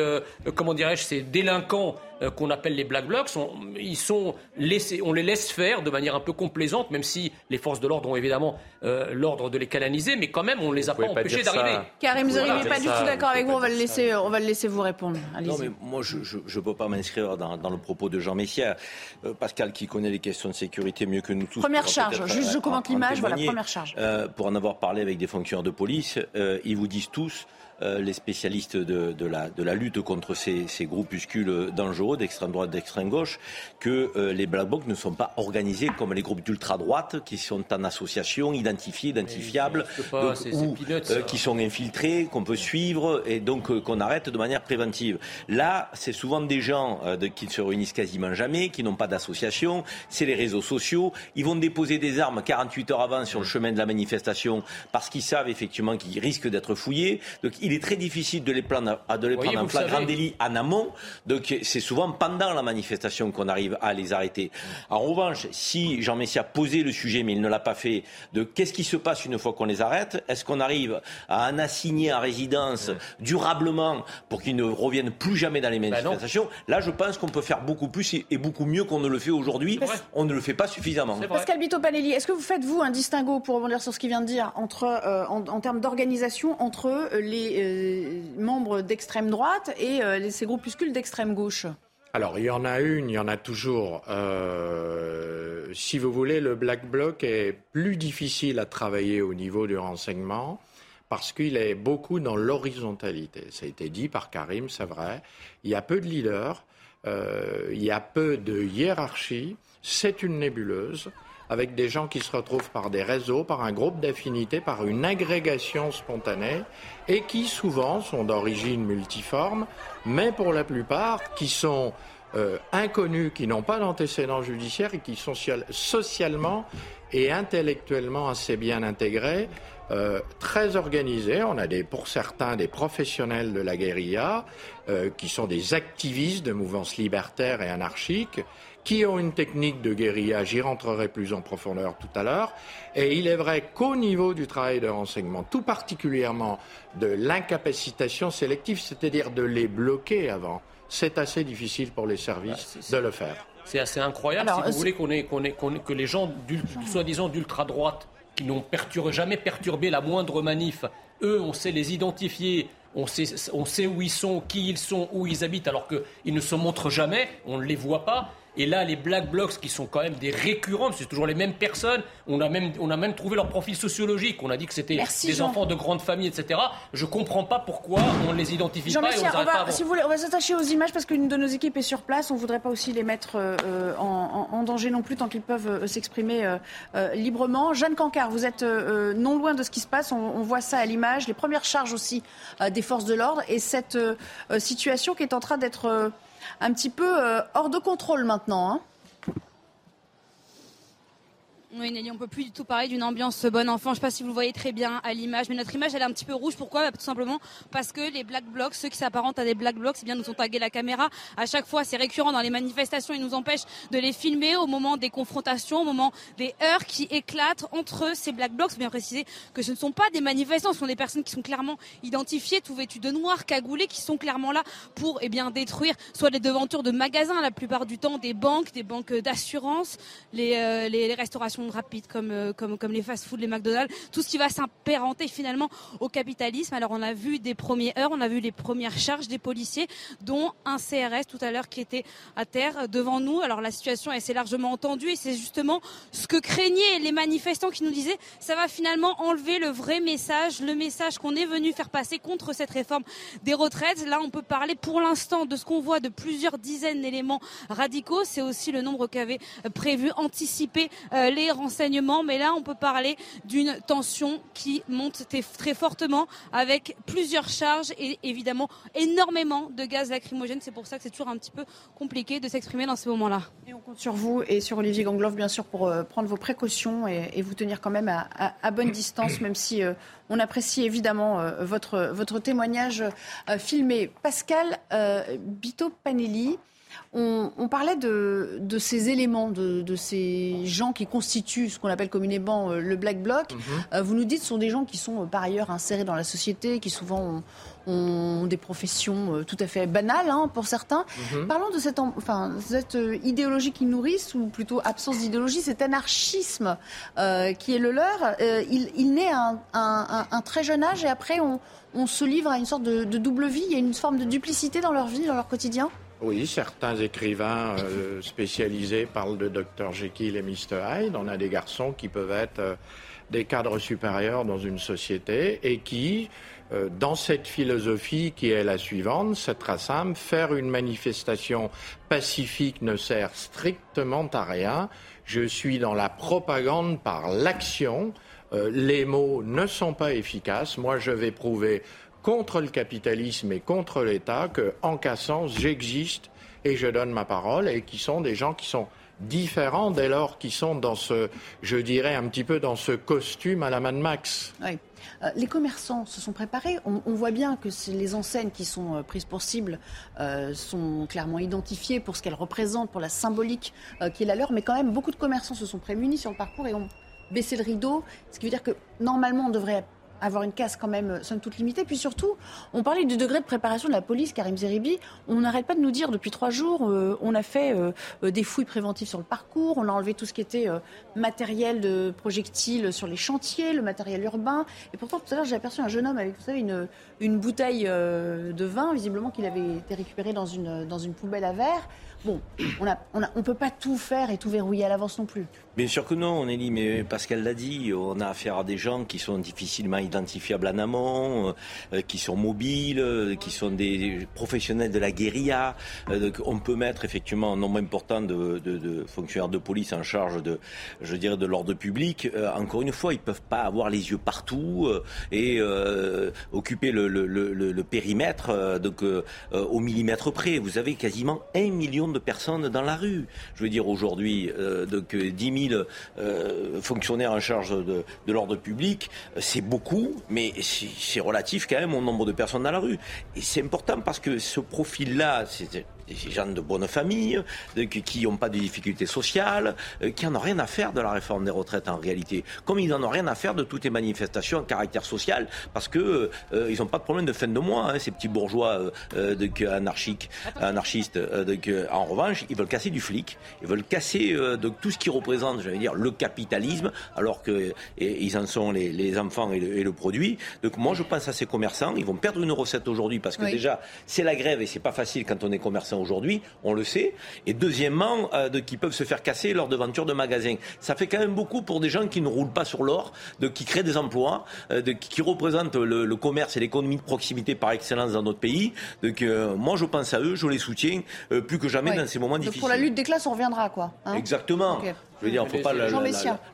comment dirais-je, ces délinquants euh, qu'on appelle les Black Blocs, on, ils sont laissés, on les laisse faire de manière un peu complaisante, même si les forces de l'ordre ont évidemment euh, l'ordre de les canaliser, mais quand même, on ne les a pas empêchés d'arriver. Karim Zeri n'est pas du tout d'accord avec vous, on va, le laisser, on va le laisser vous répondre. Non, mais moi, je ne peux pas m'inscrire dans, le propos de Jean Messia. Euh, Pascal, qui connaît les questions de sécurité mieux que nous tous. Première charge, juste je commente l'image, voilà, première charge. pour en avoir parlé avec des fonctionnaires de police, ils vous disent tous euh, les spécialistes de, la, lutte contre ces, groupuscules dangereux d'extrême droite, d'extrême gauche, que euh, les Black Blocs ne sont pas organisés comme les groupes d'ultra-droite qui sont en association, identifiés, identifiables, ou euh, qui sont infiltrés, qu'on peut suivre et donc qu'on arrête de manière préventive. Là, c'est souvent des gens qui ne se réunissent quasiment jamais, qui n'ont pas d'association, c'est les réseaux sociaux. Ils vont déposer des armes 48 heures avant sur le chemin de la manifestation parce qu'ils savent effectivement qu'ils risquent d'être fouillés. Donc, il est très difficile de les prendre, de les prendre en flagrant délit en amont. Donc c'est souvent pendant la manifestation qu'on arrive à les arrêter. En revanche, si Jean Messia posé le sujet, mais il ne l'a pas fait, de qu'est-ce qui se passe une fois qu'on les arrête? Est-ce qu'on arrive à en assigner à résidence durablement pour qu'ils ne reviennent plus jamais dans les ben manifestations? Là, je pense qu'on peut faire beaucoup plus et, beaucoup mieux qu'on ne le fait aujourd'hui. On ne le fait pas suffisamment. Pascal Bito Panelli, est-ce que vous faites, vous, un distinguo, pour rebondir sur ce qu'il vient de dire, entre, euh, en, en, termes d'organisation entre les euh, membres d'extrême droite et euh, ces groupuscules d'extrême gauche alors, il y en a une, il y en a toujours. Euh, si vous voulez, le Black Bloc est plus difficile à travailler au niveau du renseignement parce qu'il est beaucoup dans l'horizontalité. Ça a été dit par Karim, c'est vrai. Il y a peu de leaders, il y a peu de hiérarchie, c'est une nébuleuse avec des gens qui se retrouvent par des réseaux, par un groupe d'affinités, par une agrégation spontanée, et qui souvent sont d'origine multiforme, mais pour la plupart qui sont euh, inconnus, qui n'ont pas d'antécédents judiciaires et qui sont socialement et intellectuellement assez bien intégrés, euh, très organisés. On a pour certains des professionnels de la guérilla, euh, qui sont des activistes de mouvances libertaires et anarchiques, qui ont une technique de guérilla, j'y rentrerai plus en profondeur tout à l'heure, et il est vrai qu'au niveau du travail de renseignement, tout particulièrement de l'incapacitation sélective, c'est-à-dire de les bloquer avant, c'est assez difficile pour les services bah, de le faire. C'est assez incroyable, si vous voulez, qu'on que les gens, soi-disant d'ultra-droite, qui n'ont jamais perturbé la moindre manif, eux, on sait les identifier, on sait, on sait où ils sont, qui ils sont, où ils habitent, alors qu'ils ne se montrent jamais, on ne les voit pas. Et là, les black blocs qui sont quand même des récurrents, c'est toujours les mêmes personnes. On a même, on a même trouvé leur profil sociologique. On a dit que c'était des enfants de grandes familles, etc. Je comprends pas pourquoi on ne les identifie pas et on, on va, Si vous voulez, on va s'attacher aux images parce qu'une de nos équipes est sur place. On voudrait pas aussi les mettre euh, en, danger non plus tant qu'ils peuvent euh, s'exprimer euh, librement. Jeanne Cancard, vous êtes non loin de ce qui se passe. On, voit ça à l'image. Les premières charges aussi des forces de l'ordre et cette situation qui est en train d'être un petit peu hors de contrôle maintenant. Hein. Oui, Nelly, on peut plus du tout parler d'une ambiance bon enfant. Je ne sais pas si vous le voyez très bien à l'image, mais notre image, elle est un petit peu rouge. Pourquoi? Bah, Tout simplement parce que les black blocs, ceux qui s'apparentent à des black blocs, c'est bien nous ont tagué la caméra. À chaque fois, c'est récurrent dans les manifestations. Ils nous empêchent de les filmer au moment des confrontations, au moment des heures qui éclatent entre ces black blocs. Bien préciser que ce ne sont pas des manifestants, ce sont des personnes qui sont clairement identifiées, tout vêtues de noir, cagoulées, qui sont clairement là pour eh bien, détruire soit les devantures de magasins, la plupart du temps des banques, des banques d'assurance, les, euh, les, les restaurations rapide comme, euh, comme, comme les fast-food, les McDonald's, tout ce qui va s'impérenter finalement au capitalisme. Alors on a vu des premières heures, on a vu les premières charges des policiers, dont un CRS tout à l'heure qui était à terre devant nous. Alors la situation elle s'est largement entendue et c'est justement ce que craignaient les manifestants qui nous disaient ça va finalement enlever le vrai message, le message qu'on est venu faire passer contre cette réforme des retraites. Là on peut parler pour l'instant de ce qu'on voit de plusieurs dizaines d'éléments radicaux. C'est aussi le nombre qu'avaient prévu, anticipé euh, les renseignements, mais là on peut parler d'une tension qui monte très fortement avec plusieurs charges et évidemment énormément de gaz lacrymogène. C'est pour ça que c'est toujours un petit peu compliqué de s'exprimer dans ces moments-là. On compte sur vous et sur Olivier Gangloff, bien sûr, pour euh, prendre vos précautions et, vous tenir quand même à, bonne distance, même si euh, on apprécie évidemment euh, votre, votre témoignage filmé. Pascal Bito Panelli. On, parlait de, ces éléments, de, ces gens qui constituent ce qu'on appelle communément euh, le Black Bloc. Mhm. Euh, vous nous dites ce sont des gens qui sont euh, par ailleurs insérés dans la société, qui souvent ont, des professions tout à fait banales hein, pour certains. Mhm. Parlons de cette, enfin, cette idéologie qu'ils nourrissent, ou plutôt absence d'idéologie, cet anarchisme qui est le leur. il, naît à un, très jeune âge et après on, se livre à une sorte de, de double vie. Il y a une forme de duplicité dans leur vie, dans leur quotidien? Oui, certains écrivains euh, spécialisés parlent de Dr Jekyll et Mr Hyde. On a des garçons qui peuvent être euh, des cadres supérieurs dans une société et qui, euh, dans cette philosophie qui est la suivante, cette rassemble, faire une manifestation pacifique ne sert strictement à rien. Je suis dans la propagande par l'action. les mots ne sont pas efficaces. Moi, je vais prouver contre le capitalisme et contre l'État qu'en cassant, j'existe et je donne ma parole et qui sont des gens qui sont différents dès lors qu'ils sont dans ce, je dirais, un petit peu dans ce costume à la Mad Max. Oui. Euh, les commerçants se sont préparés. On, voit bien que les enseignes qui sont euh, prises pour cible euh, sont clairement identifiées pour ce qu'elles représentent, pour la symbolique qui est la leur. Mais quand même, beaucoup de commerçants se sont prémunis sur le parcours et ont baissé le rideau. Ce qui veut dire que normalement, on devrait avoir une casse quand même, euh, somme toute limitée. Puis surtout, on parlait du degré de préparation de la police, Karim Zeribi. On n'arrête pas de nous dire depuis trois jours, euh, on a fait euh, des fouilles préventives sur le parcours, on a enlevé tout ce qui était matériel de projectiles sur les chantiers, le matériel urbain. Et pourtant, tout à l'heure, j'ai aperçu un jeune homme avec, vous savez, une, une bouteille de vin, visiblement qu'il avait été récupéré dans une, dans une poubelle à verre. Bon, on ne on, on peut pas tout faire et tout verrouiller à l'avance non plus. Bien sûr que non, Nelly, mais Pascal l'a dit, on a affaire à des gens qui sont difficilement identifiables en amont, euh, qui sont mobiles, euh, qui sont des professionnels de la guérilla. Euh, on peut mettre effectivement un nombre important de, fonctionnaires de police en charge de, je dirais, de l'ordre public. encore une fois, ils peuvent pas avoir les yeux partout et occuper le, périmètre au millimètre près. Vous avez quasiment un million de personnes dans la rue. Je veux dire aujourd'hui, donc 10 000 euh, fonctionnaires en charge de, l'ordre public, c'est beaucoup, mais c'est relatif quand même au nombre de personnes dans la rue. Et c'est important parce que ce profil-là, des gens de bonne famille, qui n'ont pas de difficultés sociales, euh, qui n'en ont rien à faire de la réforme des retraites en réalité. Comme ils n'en ont rien à faire de toutes les manifestations à caractère social, parce que euh, ils n'ont pas de problème de fin de mois, hein, ces petits bourgeois euh, anarchiques, anarchistes. en revanche, ils veulent casser du flic, ils veulent casser de tout ce qui représente, je dire, le capitalisme, alors que ils en sont les, enfants et le, produit. Donc moi, je pense à ces commerçants, ils vont perdre une recette aujourd'hui parce que déjà, c'est la grève et c'est pas facile quand on est commerçant aujourd'hui, on le sait, et deuxièmement, euh, qui peuvent se faire casser lors de ventures de magasins. Ça fait quand même beaucoup pour des gens qui ne roulent pas sur l'or, qui créent des emplois, euh, qui représentent le, commerce et l'économie de proximité par excellence dans notre pays. Donc, euh, moi, je pense à eux, je les soutiens plus que jamais dans ces moments difficiles. Pour la lutte des classes, on reviendra, quoi. Hein Exactement. Je veux dire, il ne faut pas la,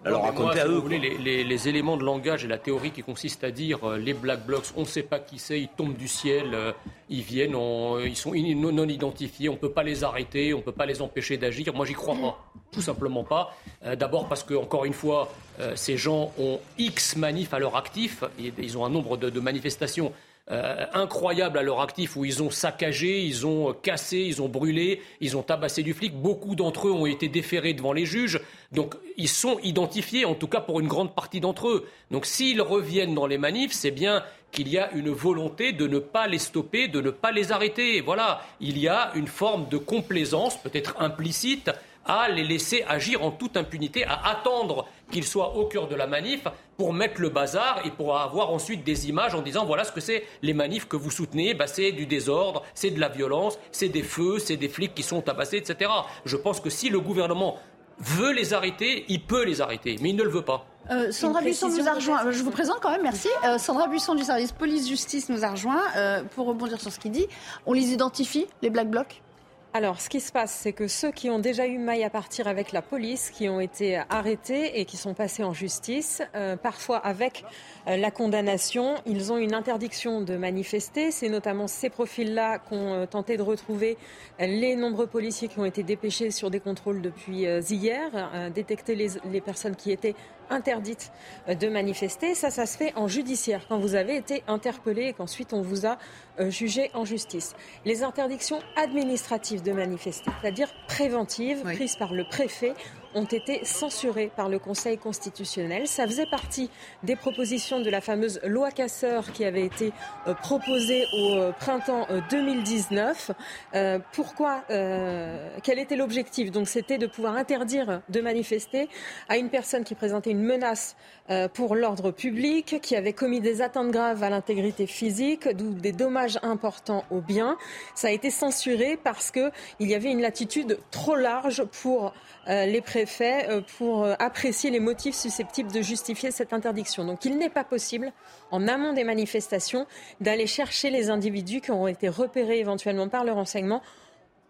leur raconter à eux. les, éléments de langage et la théorie qui consiste à dire euh, les black blocs, on ne sait pas qui c'est, ils tombent du ciel, euh, ils viennent, ils sont non, identifiés, on ne peut pas les arrêter, on ne peut pas les empêcher d'agir. Moi, j'y crois pas, tout simplement pas. Euh, d'abord parce que, encore une fois, ces gens ont X manifs à leur actif, ils ont un nombre de manifestations euh, incroyables à leur actif où ils ont saccagé, ils ont cassé, ils ont brûlé, ils ont tabassé du flic. Beaucoup d'entre eux ont été déférés devant les juges. Donc ils sont identifiés, en tout cas pour une grande partie d'entre eux. Donc s'ils reviennent dans les manifs, c'est bien qu'il y a une volonté de ne pas les stopper, de ne pas les arrêter. Voilà, il y a une forme de complaisance, peut-être implicite, à les laisser agir en toute impunité, à attendre qu'ils soient au cœur de la manif pour mettre le bazar et pour avoir ensuite des images en disant voilà ce que c'est les manifs que vous soutenez, bah, c'est du désordre, c'est de la violence, c'est des feux, c'est des flics qui sont tabassés, etc. Je pense que si le gouvernement veut les arrêter, il peut les arrêter, mais il ne le veut pas. Euh, Sandra Buisson nous a rejoint. Je vous présente quand même, merci. Euh, Sandra Buisson du service police-justice nous a rejoint. Euh, pour rebondir sur ce qu'il dit, on les identifie, les Black Blocs? Alors, ce qui se passe, c'est que ceux qui ont déjà eu maille à partir avec la police, qui ont été arrêtés et qui sont passés en justice, euh, parfois avec euh, la condamnation, ils ont une interdiction de manifester. C'est notamment ces profils-là qu'ont euh, tenté de retrouver les nombreux policiers qui ont été dépêchés sur des contrôles depuis hier, détecter les, les personnes qui étaient interdites de manifester. Ça, ça se fait en judiciaire, quand vous avez été interpellé et qu'ensuite on vous a jugé en justice. Les interdictions administratives de manifester, c'est-à-dire préventives, prises par le préfet, ont été censurées par le Conseil constitutionnel. Ça faisait partie des propositions de la fameuse loi Casseur qui avait été euh, proposée au euh, printemps 2019. Euh, pourquoi Quel était l'objectif? Donc c'était de pouvoir interdire de manifester à une personne qui présentait une menace pour l'ordre public, qui avait commis des atteintes graves à l'intégrité physique, d'où des dommages importants aux biens. Ça a été censuré parce qu'il y avait une latitude trop large pour les préfets euh, pour euh, apprécier les motifs susceptibles de justifier cette interdiction. Donc il n'est pas possible, en amont des manifestations, d'aller chercher les individus qui auront été repérés éventuellement par le renseignement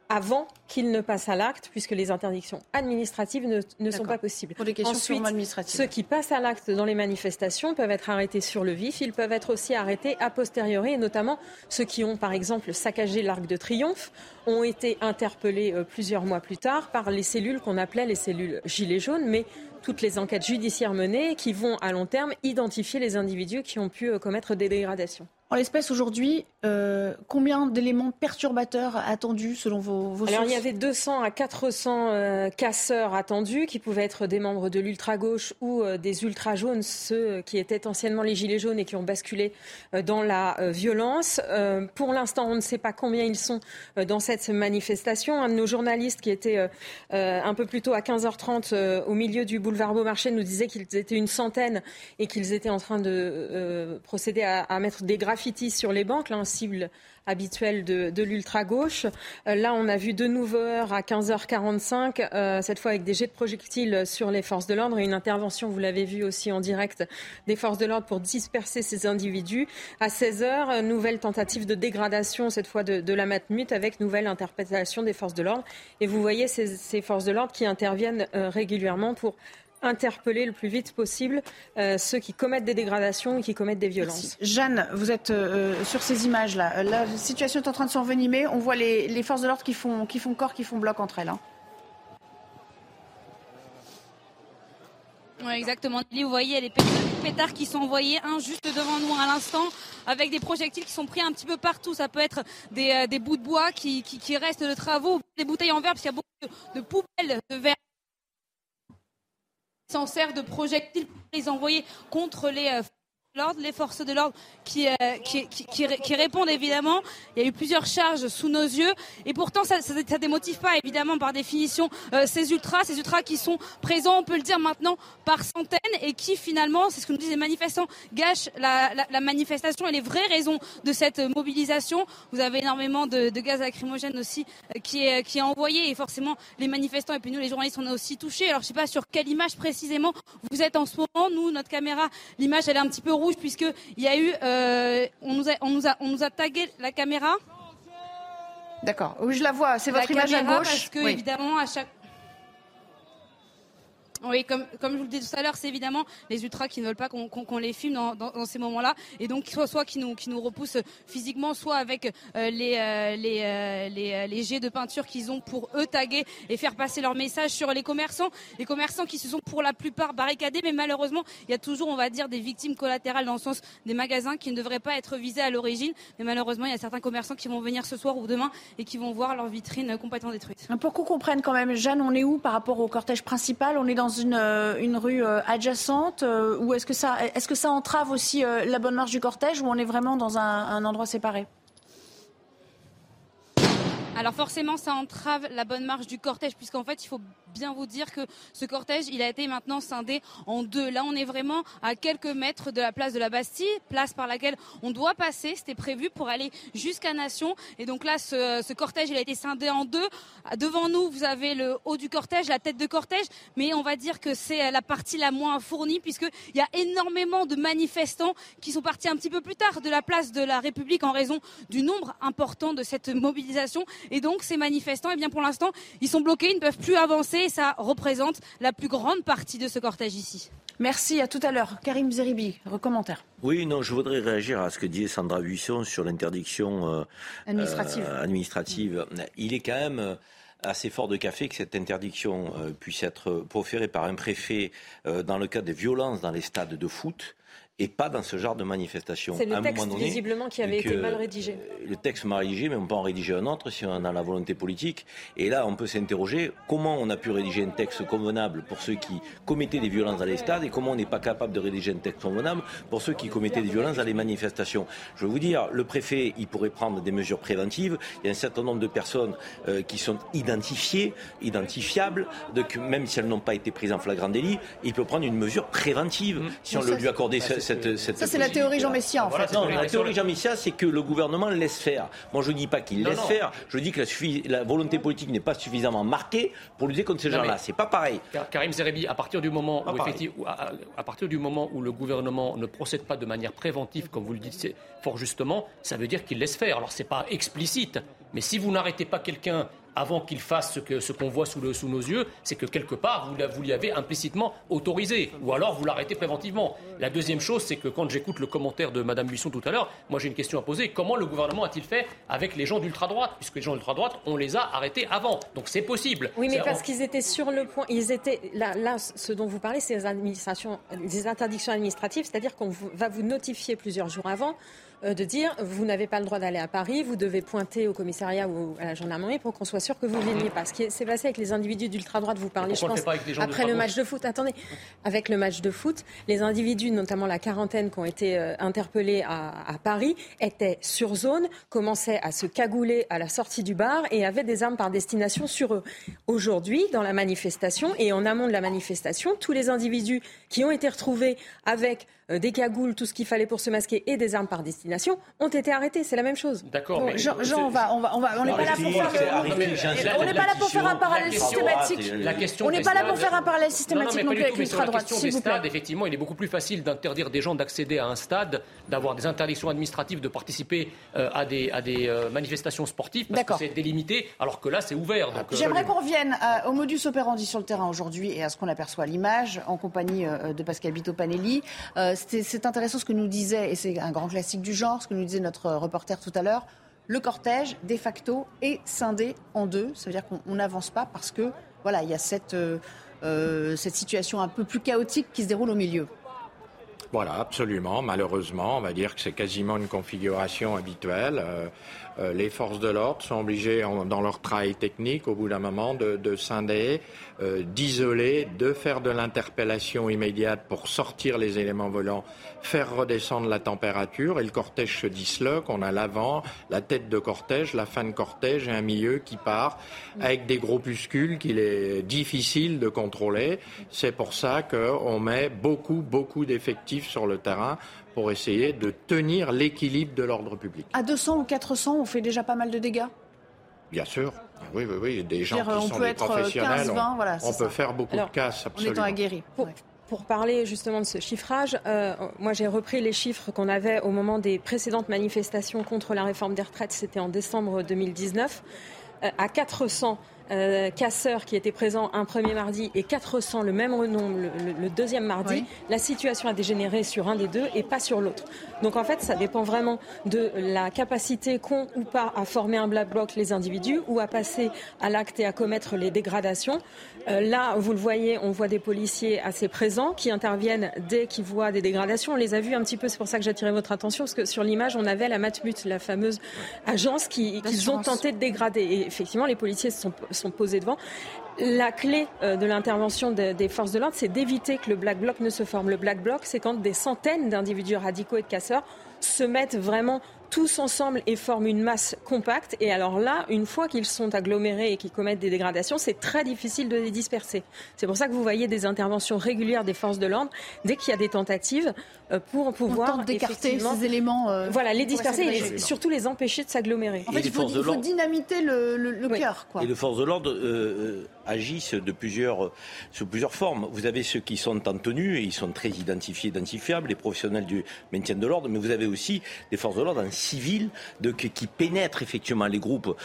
avant qu'ils ne passent à l'acte, puisque les interdictions administratives ne, sont pas possibles. Pour des questions Ensuite, ceux qui passent à l'acte dans les manifestations peuvent être arrêtés sur le vif. Ils peuvent être aussi arrêtés a posteriori, et notamment ceux qui ont, par exemple, saccagé l'Arc de Triomphe, ont été interpellés euh, plusieurs mois plus tard par les cellules qu'on appelait les cellules gilets jaunes, mais toutes les enquêtes judiciaires menées qui vont à long terme identifier les individus qui ont pu euh, commettre des dégradations. En l'espèce, aujourd'hui, euh, combien d'éléments perturbateurs attendus selon vos, vos Alors, il y avait 200 à 400 euh, casseurs attendus qui pouvaient être des membres de l'ultra-gauche ou euh, des ultra-jaunes, ceux qui étaient anciennement les gilets jaunes et qui ont basculé dans la violence. pour l'instant, on ne sait pas combien ils sont dans cette manifestation. Un de nos journalistes qui était un peu plus tôt à 15h30 au milieu du boulevard Beaumarchais nous disait qu'ils étaient une centaine et qu'ils étaient en train de procéder à, à mettre des graphiques sur les banques, là, cible habituel de, l'ultra-gauche. Euh, là, on a vu de nouveau heures à 15h45, euh, cette fois avec des jets de projectiles sur les forces de l'ordre et une intervention, vous l'avez vu aussi en direct, des forces de l'ordre pour disperser ces individus. À 16h, nouvelle tentative de dégradation, cette fois de, la Matmut, avec nouvelle interprétation des forces de l'ordre. Et vous voyez ces, forces de l'ordre qui interviennent euh, régulièrement pour interpeller le plus vite possible euh, ceux qui commettent des dégradations et qui commettent des violences. Jeanne, vous êtes euh, sur ces images-là. La situation est en train de s'envenimer. On voit les, forces de l'ordre qui font, qui font corps, qui font bloc entre elles. Hein. Oui, exactement. Vous voyez les pétards qui sont envoyés, un juste devant nous à l'instant, avec des projectiles qui sont pris un petit peu partout. Ça peut être des, euh, bouts de bois qui, restent de travaux, des bouteilles en verre, parce qu'il y a beaucoup de poubelles de verre s'en sert de projectiles pour les envoyer contre les euh, les forces de l'ordre qui, euh, qui, répondent évidemment. Il y a eu plusieurs charges sous nos yeux et pourtant ça ne démotive pas évidemment par définition euh, ces ultras, ces ultras qui sont présents, on peut le dire maintenant, par centaines et qui finalement, c'est ce que nous disent les manifestants, gâchent la, manifestation et les vraies raisons de cette mobilisation. Vous avez énormément de, de gaz lacrymogène aussi euh, qui, est, qui est envoyé et forcément les manifestants et puis nous les journalistes on est aussi touchés. Alors je ne sais pas sur quelle image précisément vous êtes en ce moment. Nous, notre caméra, l'image elle est un petit peu rouge puisque il y a eu, euh, on nous a, on nous a, on nous a tagué la caméra. D'accord. Oui, je la vois. C'est votre image à gauche. Parce que évidemment, à chaque oui, comme, je vous le disais tout à l'heure, c'est évidemment les ultras qui ne veulent pas qu'on les filme dans, ces moments-là, et donc soit, soit qui nous qui repoussent physiquement, soit avec euh, les, euh, euh, les jets de peinture qu'ils ont pour eux taguer et faire passer leur message sur les commerçants, les commerçants qui se sont pour la plupart barricadés, mais malheureusement il y a toujours, on va dire, des victimes collatérales dans le sens des magasins qui ne devraient pas être visés à l'origine, mais malheureusement il y a certains commerçants qui vont venir ce soir ou demain et qui vont voir leur vitrine complètement détruite. Pour qu'on comprenne quand même, Jeanne, on est où par rapport au cortège principal? On est dans une, euh, une rue euh, adjacente euh, ou est-ce que ça, est-ce que ça entrave aussi la bonne marche du cortège ou on est vraiment dans un, un endroit séparé? Alors forcément, ça entrave la bonne marche du cortège, puisqu'en fait, il faut bien vous dire que ce cortège, il a été maintenant scindé en deux. Là, on est vraiment à quelques mètres de la place de la Bastille, place par laquelle on doit passer. C'était prévu pour aller jusqu'à Nation. Et donc là, ce, cortège, il a été scindé en deux. Devant nous, vous avez le haut du cortège, la tête de cortège, mais on va dire que c'est la partie la moins fournie, puisqu'il y a énormément de manifestants qui sont partis un petit peu plus tard de la place de la République en raison du nombre important de cette mobilisation. Et donc, ces manifestants, eh bien, pour l'instant, ils sont bloqués, ils ne peuvent plus avancer et ça représente la plus grande partie de ce cortège ici. Merci, à tout à l'heure. Karim Zeribi, commentaire. Oui, non, je voudrais réagir à ce que disait Sandra Buisson sur l'interdiction euh, administrative. Euh, administrative. Il est quand même euh, assez fort de café que cette interdiction puisse être proférée par un préfet dans le cas des violences dans les stades de foot et pas dans ce genre de manifestation. C'est le texte visiblement qui avait été mal rédigé. Le texte mal rédigé, mais on peut en rédiger un autre si on a la volonté politique. Et là, on peut s'interroger comment on a pu rédiger un texte convenable pour ceux qui commettaient des violences dans les stades et comment on n'est pas capable de rédiger un texte convenable pour ceux qui commettaient des violences dans les manifestations. Je veux vous dire, le préfet, il pourrait prendre des mesures préventives. Il y a un certain nombre de personnes euh, qui sont identifiées, identifiables, donc même si elles n'ont pas été prises en flagrant délit, il peut prendre une mesure préventive mmh. si on le lui accordait ça, c'est la théorie Jean Messia, en fait. Non, la théorie Jean Messia, c'est que le gouvernement laisse faire. Moi, je ne dis pas qu'il laisse faire. Je dis que la, volonté politique n'est pas suffisamment marquée pour lutter contre ces gens-là. C'est pas pareil. Karim Zerebi, à partir du moment où, à, partir du moment où le gouvernement ne procède pas de manière préventive, comme vous le dites fort justement, ça veut dire qu'il laisse faire. Alors, c'est pas explicite, mais si vous n'arrêtez pas quelqu'un avant qu'il fasse ce qu'on ce voit sous, le, sous, nos yeux, c'est que quelque part, vous, l'y avez implicitement autorisé, ou alors vous l'arrêtez préventivement. La deuxième chose, c'est que quand j'écoute le commentaire de Mme Buisson tout à l'heure, moi j'ai une question à poser. Comment le gouvernement a-t-il fait avec les gens d'ultra-droite? Puisque les gens d'ultra-droite, on les a arrêtés avant. Donc c'est possible. Oui, mais parce qu'ils étaient sur le point. Ils étaient là, là ce dont vous parlez, c'est administrations, les interdictions administratives, c'est-à-dire qu'on va vous notifier plusieurs jours avant de dire vous n'avez pas le droit d'aller à Paris, vous devez pointer au commissariat ou à la gendarmerie pour qu'on soit sûr que vous veniez pas. Ce qui s'est passé avec les individus d'ultra-droite, vous parlez, je pense, après le match de foot. Attendez, avec le match de foot, les individus, notamment la quarantaine qui ont été euh, interpellés à, à, Paris, étaient sur zone, commençaient à se cagouler à la sortie du bar et avaient des armes par destination sur eux. Aujourd'hui, dans la manifestation et en amont de la manifestation, tous les individus qui ont été retrouvés avec euh, des cagoules, tout ce qu'il fallait pour se masquer et des armes par destination ont été arrêtés. C'est la même chose. D'accord. mais Jean, on va, on va, on va, on n'est pas là pour faire. On n'est pas là pour faire un parallèle systématique. La question. On n'est pas là pour faire un parallèle systématique non plus avec l'ultra droite. S'il vous plaît. Effectivement, il est beaucoup plus facile d'interdire des gens d'accéder à un stade, d'avoir des interdictions administratives, de participer euh, à des à des euh, manifestations sportives parce que c'est délimité, alors que là c'est ouvert. J'aimerais qu'on revienne au modus operandi sur le terrain aujourd'hui et à ce qu'on aperçoit à l'image en compagnie de Pascal Bito Panelli c'est intéressant ce que nous disait, et c'est un grand classique du genre, ce que nous disait notre reporter tout à l'heure. Le cortège, de facto, est scindé en deux. Ça veut dire qu'on n'avance pas parce que, voilà, il y a cette, euh, euh, cette situation un peu plus chaotique qui se déroule au milieu. Voilà, absolument. Malheureusement, on va dire que c'est quasiment une configuration habituelle. Euh, les forces de l'ordre sont obligées, dans leur travail technique, au bout d'un moment, de, de scinder, euh, d'isoler, de faire de l'interpellation immédiate pour sortir les éléments volants, faire redescendre la température, et le cortège se disloque. On a l'avant, la tête de cortège, la fin de cortège et un milieu qui part avec des groupuscules qu'il est difficile de contrôler. C'est pour ça qu'on met beaucoup, beaucoup d'effectifs sur le terrain pour essayer de tenir l'équilibre de l'ordre public. À 200 ou 400, on fait déjà pas mal de dégâts? Bien sûr. Oui, oui, oui. Des gens qui sont des professionnels, on, peut faire beaucoup de casse, absolument. En étant aguerri. Pour, parler justement de ce chiffrage, euh, moi j'ai repris les chiffres qu'on avait au moment des précédentes manifestations contre la réforme des retraites, c'était en décembre 2019. Euh, à 400 euh, casseurs qui étaient présents un premier mardi et 400 le même renom le, deuxième mardi, la situation a dégénéré sur un des deux et pas sur l'autre. Donc en fait, ça dépend vraiment de la capacité qu'ont ou pas à former un black bloc les individus ou à passer à l'acte et à commettre les dégradations. Euh, là, vous le voyez, on voit des policiers assez présents qui interviennent dès qu'ils voient des dégradations. On les a vus un petit peu, c'est pour ça que j'attirais votre attention, parce que sur l'image, on avait la Matmut, la fameuse agence qui, qu'ils ont tenté de dégrader. Et effectivement, les policiers se sont sont posés devant. La clé euh, de l'intervention des forces de l'ordre, c'est d'éviter que le Black Bloc ne se forme. Le Black Bloc, c'est quand des centaines d'individus radicaux et de casseurs se mettent vraiment tous ensemble et forment une masse compacte. Et alors là, une fois qu'ils sont agglomérés et qu'ils commettent des dégradations, c'est très difficile de les disperser. C'est pour ça que vous voyez des interventions régulières des forces de l'ordre dès qu'il y a des tentatives euh, pour pouvoir d'écarter ces éléments. Euh, voilà, les disperser et surtout les empêcher de s'agglomérer. En fait, il faut, dynamiter le, le, cœur. Et les forces de l'ordre euh, agissent sous plusieurs formes. Vous avez ceux qui sont en tenue et ils sont très identifiés, identifiables, les professionnels du maintien de l'ordre, mais vous avez aussi des forces de l'ordre en civil qui pénètrent effectivement les groupes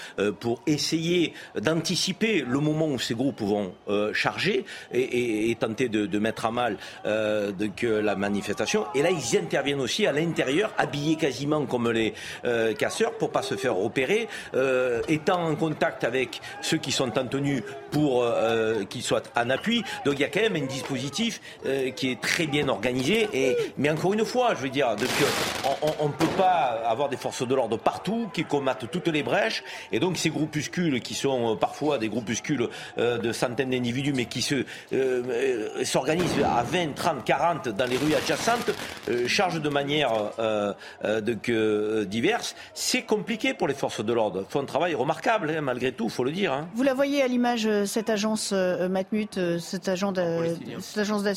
pour essayer d'anticiper le moment où ces groupes vont charger et, tenter de, mettre à mal que la manifestation et là, ils interviennent aussi à l'intérieur, habillés quasiment comme les euh, casseurs, pour pas se faire euh, étant en contact avec ceux qui sont en tenue pour euh, qu'ils soient en appui. Donc il y a quand même un dispositif qui est très bien organisé. Et, mais encore une fois, je veux dire, on ne peut pas avoir des forces de l'ordre partout qui combattent toutes les brèches. Et donc ces groupuscules qui sont parfois des groupuscules de centaines d'individus, mais qui se s'organisent à 20, 30, 40 dans les rues adjacentes, euh, charge de manière euh, euh, de, diverse, c'est compliqué pour les forces de l'ordre. Font un travail remarquable, hein, malgré tout, il faut le dire. Hein. Vous la voyez à l'image, cette agence Matmut, cette, agence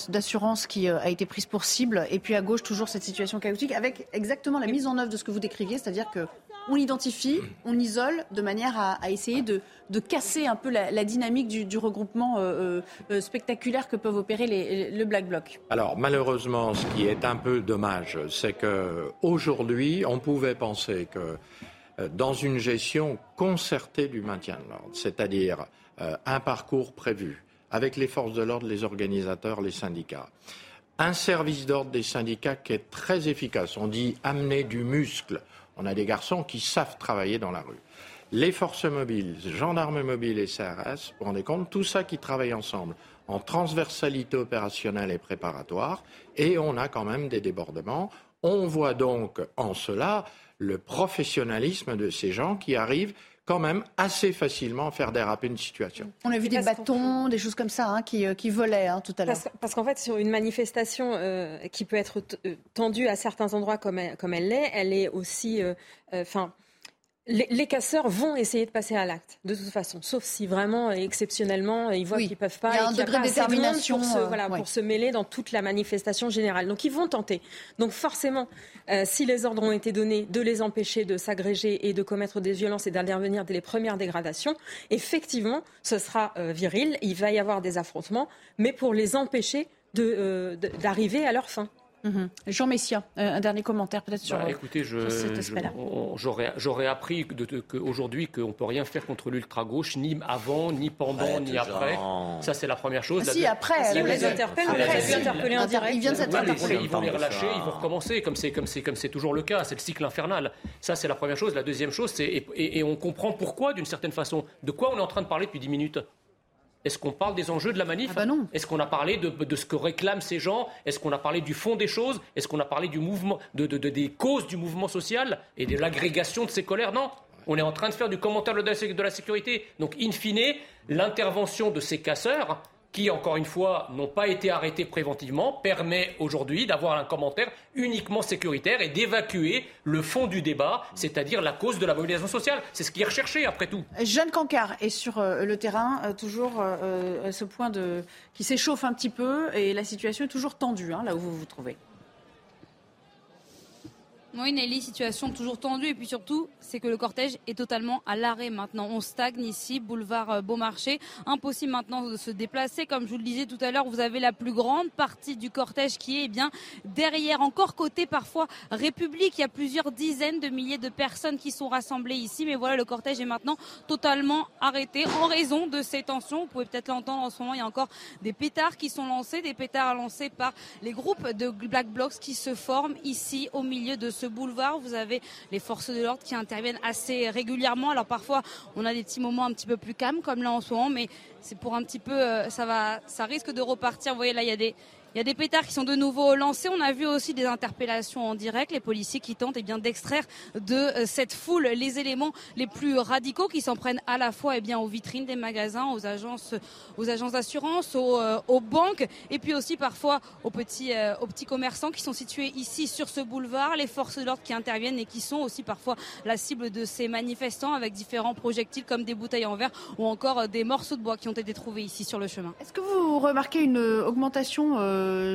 d'assurance qui a été prise pour cible, et puis à gauche, toujours cette situation chaotique, avec exactement la mise en œuvre de ce que vous décriviez, c'est-à-dire que on identifie, on isole de manière à, essayer de, casser un peu la, dynamique du, regroupement euh, euh, spectaculaire que peuvent opérer les, le Black Bloc. Alors malheureusement, ce qui est un peu dommage, c'est que aujourd'hui, on pouvait penser que euh, dans une gestion concertée du maintien de l'ordre, c'est-à-dire un parcours prévu avec les forces de l'ordre, les organisateurs, les syndicats, un service d'ordre des syndicats qui est très efficace. On dit amener du muscle on a des garçons qui savent travailler dans la rue. Les forces mobiles, gendarmes mobiles et CRS, vous vous rendez compte, tout ça qui travaille ensemble en transversalité opérationnelle et préparatoire, et on a quand même des débordements. On voit donc en cela le professionnalisme de ces gens qui arrivent quand même assez facilement faire déraper une situation. On a vu des bâtons, des choses comme ça hein, qui, euh, qui, volaient hein, tout à l'heure. Parce, qu'en fait, sur une manifestation euh, qui peut être euh, tendue à certains endroits comme elle, comme elle l'est, elle est aussi... Enfin les, casseurs vont essayer de passer à l'acte, de toute façon, sauf si vraiment, exceptionnellement, ils voient qu'ils ne peuvent pas. Il y a un degré de détermination pour, se, voilà, pour se mêler dans toute la manifestation générale. Donc ils vont tenter. Donc forcément, euh, si les ordres ont été donnés de les empêcher de s'agréger et de commettre des violences et d'intervenir dès les premières dégradations, effectivement, ce sera euh, viril. Il va y avoir des affrontements, mais pour les empêcher euh, d'arriver à leur fin. Mhm. Jean Messia, euh, un dernier commentaire peut-être sur, bah, écoutez, cet aspect-là. J'aurais appris qu'aujourd'hui qu'on ne peut rien faire contre l'ultra-gauche, ni avant, ni pendant, ni après. Ça, c'est la première chose. Ah, si, après, si, les interpelle, interpellés en direct. Ils viennent Ils vont les relâcher, ils vont recommencer, comme c'est toujours le cas. C'est le cycle infernal. Ça, c'est la première chose. La deuxième chose, c'est, et, et on comprend pourquoi, d'une certaine façon, de quoi on est en train de parler depuis 10 minutes Est-ce qu'on parle des enjeux de la manif ah bah Est-ce qu'on a parlé de, ce que réclament ces gens Est-ce qu'on a parlé du fond des choses Est-ce qu'on a parlé du mouvement, de, des causes du mouvement social et de l'agrégation de ces colères Non. On est en train de faire du commentaire de la sécurité. Donc, in fine, l'intervention de ces casseurs qui, encore une fois, n'ont pas été arrêtés préventivement, permet aujourd'hui d'avoir un commentaire uniquement sécuritaire et d'évacuer le fond du débat, c'est-à-dire la cause de la mobilisation sociale. C'est ce qui est recherché, après tout. Jeanne Cancard est sur euh, le terrain, euh, toujours euh, ce point qui s'échauffe un petit peu, et la situation est toujours tendue, hein, là où vous vous trouvez. Oui, Nelly, situation toujours tendue. Et puis surtout, c'est que le cortège est totalement à l'arrêt maintenant. On stagne ici, boulevard euh, Beaumarchais. Impossible maintenant de se déplacer. Comme je vous le disais tout à l'heure, vous avez la plus grande partie du cortège qui est eh bien derrière, encore côté parfois République. Il y a plusieurs dizaines de milliers de personnes qui sont rassemblées ici. Mais voilà, le cortège est maintenant totalement arrêté en raison de ces tensions. Vous pouvez peut-être l'entendre en ce moment. Il y a encore des pétards qui sont lancés, des pétards lancés par les groupes de Black Blocs qui se forment ici au milieu de ce boulevard. Vous avez les forces de l'ordre qui interviennent assez régulièrement. Alors parfois, on a des petits moments un petit peu plus calmes, comme là en ce moment, mais c'est pour un petit peu, euh, ça va, ça risque de repartir. Vous voyez là, il y a des, il y a des pétards qui sont de nouveau lancés. On a vu aussi des interpellations en direct, les policiers qui tentent eh bien d'extraire de euh, cette foule les éléments les plus radicaux qui s'en prennent à la fois eh bien aux vitrines des magasins, aux agences, aux agences d'assurance, aux, euh, banques et puis aussi parfois aux petits, euh, aux petits commerçants qui sont situés ici sur ce boulevard, les forces de l'ordre qui interviennent et qui sont aussi parfois la cible de ces manifestants avec différents projectiles comme des bouteilles en verre ou encore des morceaux de bois qui ont été trouvés ici sur le chemin. Est-ce que vous remarquez une augmentation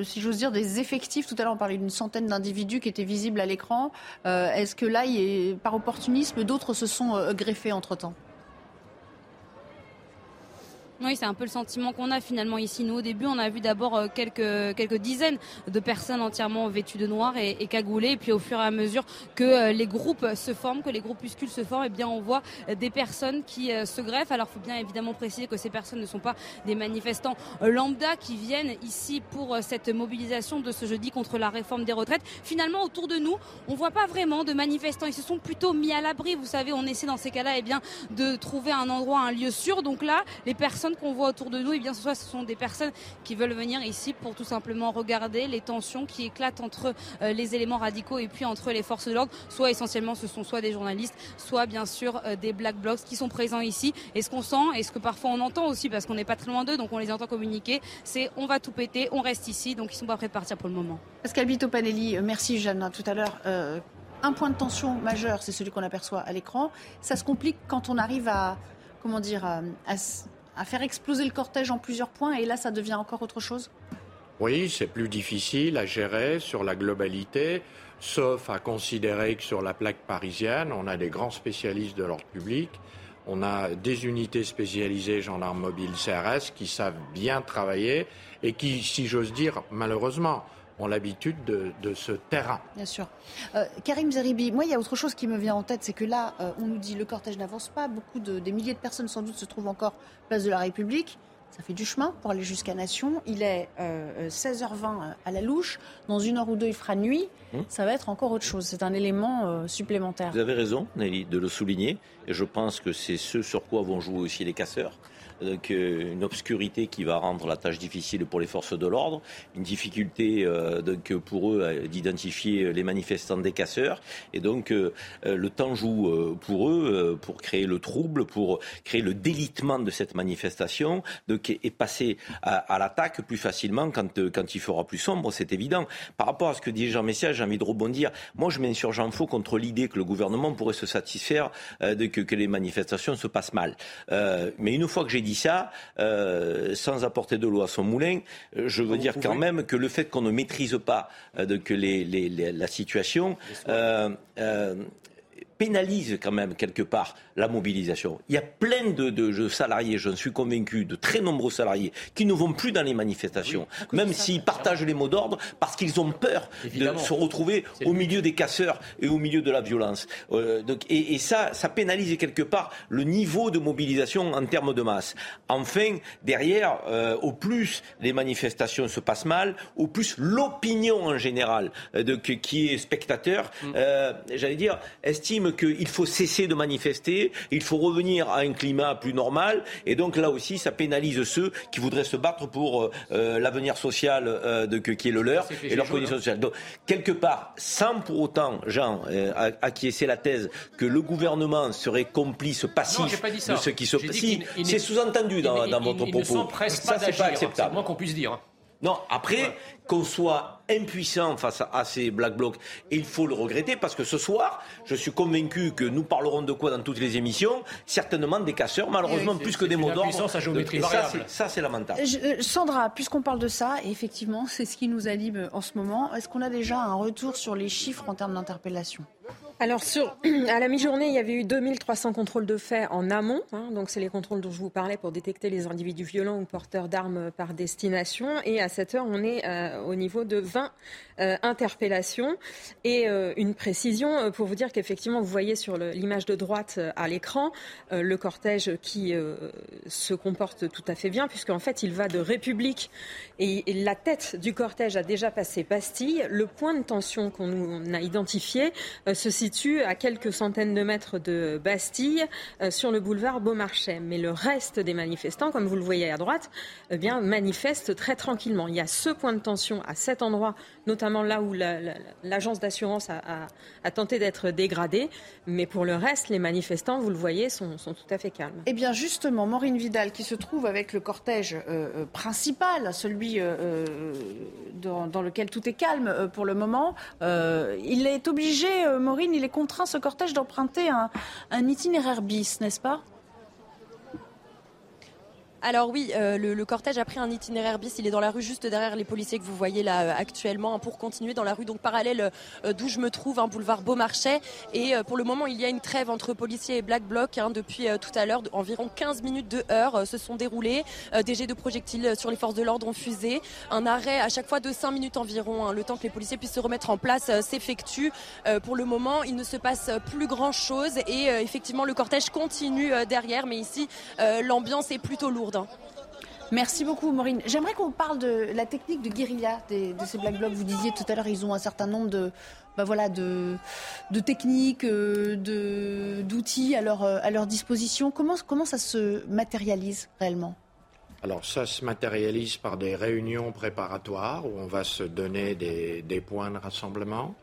si j'ose dire, des effectifs. Tout à l'heure, on parlait d'une centaine d'individus qui étaient visibles à l'écran. Euh, est-ce que là, par opportunisme, d'autres se sont euh, greffés entre-temps? Oui, c'est un peu le sentiment qu'on a finalement ici. Nous, au début, on a vu d'abord euh, quelques, quelques dizaines de personnes entièrement vêtues de noir et, et cagoulées. Et puis, au fur et à mesure que euh, les groupes se forment, que les groupuscules se forment, eh bien, on voit des personnes qui euh, se greffent. Alors, il faut bien évidemment préciser que ces personnes ne sont pas des manifestants lambda qui viennent ici pour cette mobilisation de ce jeudi contre la réforme des retraites. Finalement, autour de nous, on voit pas vraiment de manifestants. Ils se sont plutôt mis à l'abri. Vous savez, on essaie dans ces cas-là, eh bien, de trouver un endroit, un lieu sûr. Donc là, les personnes qu'on voit autour de nous, et eh bien, soit ce sont des personnes qui veulent venir ici pour tout simplement regarder les tensions qui éclatent entre euh, les éléments radicaux et puis entre les forces de l'ordre. Soit essentiellement, ce sont soit des journalistes, soit bien sûr euh, des black blocs qui sont présents ici. Et ce qu'on sent, et ce que parfois on entend aussi, parce qu'on n'est pas très loin d'eux, donc on les entend communiquer, c'est on va tout péter, on reste ici, donc ils sont pas prêts de partir pour le moment. Pascal Bito Panelli, euh, merci Jeanne tout à l'heure. un point de tension majeur, c'est celui qu'on aperçoit à l'écran. Ça se complique quand on arrive à, comment dire, à faire exploser le cortège en plusieurs points et là ça devient encore autre chose? Oui, c'est plus difficile à gérer sur la globalité, sauf à considérer que sur la plaque parisienne, on a des grands spécialistes de l'ordre public, on a des unités spécialisées gendarmes mobiles CRS qui savent bien travailler et qui, si j'ose dire, malheureusement, ont l'habitude de, ce terrain. Bien sûr. Euh, Karim Zeribi, moi, il y a autre chose qui me vient en tête, c'est que là, euh, on nous dit le cortège n'avance pas, beaucoup de, des milliers de personnes sans doute se trouvent encore place de la République. Ça fait du chemin pour aller jusqu'à Nation. Il est 16h20 euh, à la louche. Dans une heure ou deux, il fera nuit. Hum. Ça va être encore autre chose. C'est un élément supplémentaire. Vous avez raison, Nelly, de le souligner. Et je pense que c'est ce sur quoi vont jouer aussi les casseurs donc euh, une obscurité qui va rendre la tâche difficile pour les forces de l'ordre, une difficulté euh, pour eux d'identifier les manifestants des casseurs, et donc euh, le temps joue pour eux pour créer le trouble, pour créer le délitement de cette manifestation, donc et passer à, l'attaque plus facilement quand il fera plus sombre, c'est évident. Par rapport à ce que dit Jean Messia, j'ai envie de rebondir. Moi, je m'insurge en faux contre l'idée que le gouvernement pourrait se satisfaire de que les manifestations se passent mal. mais une fois que j'ai dit ça, euh, sans apporter de l'eau à son moulin, euh, je veux dire quand même que le fait qu'on ne maîtrise pas euh, de, que la situation pénalise quand même quelque part la mobilisation. Il y a plein de, salariés, j'en suis convaincu, de très nombreux salariés qui ne vont plus dans les manifestations, même s'ils partagent les mots d'ordre, parce qu'ils ont peur de se retrouver au milieu des casseurs et au milieu de la violence. Euh, et, ça, ça pénalise quelque part le niveau de mobilisation en termes de masse. Enfin, derrière, euh, au plus les manifestations se passent mal, au plus l'opinion en général, euh, de, qui est spectateur, mm. j'allais dire, estime qu'il faut cesser de manifester, il faut revenir à un climat plus normal. Et donc là aussi, ça pénalise ceux qui voudraient se battre pour euh, l'avenir social de, qui est le leur et leurs conditions sociales. Donc, quelque part, sans pour autant, Jean, acquiescer la thèse que le gouvernement serait complice passif de ce qui se passe. c'est sous-entendu dans, votre propos. ça, c'est pas acceptable. C'est moins qu'on puisse dire. Non, après, qu'on soit impuissant face à ces black blocs, et il faut le regretter parce que ce soir, je suis convaincu que nous parlerons de quoi dans toutes les émissions? Certainement des casseurs, malheureusement plus que des mots d'ordre. Ça, c'est lamentable. Euh, Sandra, puisqu'on parle de ça, effectivement, c'est ce qui nous anime en ce moment. Est-ce qu'on a déjà un retour sur les chiffres en termes d'interpellation? Alors, sur, à la mi-journée, il y avait eu 2300 contrôles de faits en amont. Hein, donc, c'est les contrôles dont je vous parlais pour détecter les individus violents ou porteurs d'armes par destination. Et à cette heure, on est euh, au niveau de 20 euh, interpellations. Et euh, une précision pour vous dire qu'effectivement, vous voyez sur l'image de droite à l'écran le cortège qui se comporte tout à fait bien, puisqu'en fait, il va de République et, la tête du cortège a déjà passé Bastille. Le point de tension qu'on a identifié se situe à quelques centaines de mètres de Bastille, euh, sur le boulevard Beaumarchais. Mais le reste des manifestants, comme vous le voyez à droite, eh bien, manifestent très tranquillement. Il y a ce point de tension à cet endroit, notamment là où l'agence d'assurance a, tenté d'être dégradée. Mais pour le reste, les manifestants, vous le voyez, sont, tout à fait calmes. Eh bien, justement, Maureen Vidal, qui se trouve avec le cortège euh, euh, principal, celui dans, dans, lequel tout est calme pour le moment, il est obligé, Maureen, il est contraint, ce cortège, d'emprunter un, un itinéraire bis, n'est-ce pas? Alors oui, euh, le, cortège a pris un itinéraire bis. Il est dans la rue juste derrière les policiers que vous voyez là euh, actuellement hein, pour continuer dans la rue donc parallèle euh, d'où je me trouve, un hein, boulevard Beaumarchais. Et pour le moment, il y a une trêve entre policiers et Black Bloc hein, depuis tout à l'heure. Environ 15 minutes de heure se sont déroulées. des jets de projectiles sur les forces de l'ordre ont fusé. Un arrêt à chaque fois de 5 minutes environ, le temps que les policiers puissent se remettre en place s'effectue. pour le moment, il ne se passe plus grand-chose et effectivement le cortège continue derrière. Mais ici, l'ambiance est plutôt lourde. Merci beaucoup, Maureen. J'aimerais qu'on parle de la technique de guérilla de ces Black Blocs. Vous disiez tout à l'heure, ils ont un certain nombre de, bah voilà, de, techniques, euh, d'outils à leur, à leur disposition. Comment, comment ça se matérialise réellement? Alors ça se matérialise par des réunions préparatoires où on va se donner des, des points de rassemblement.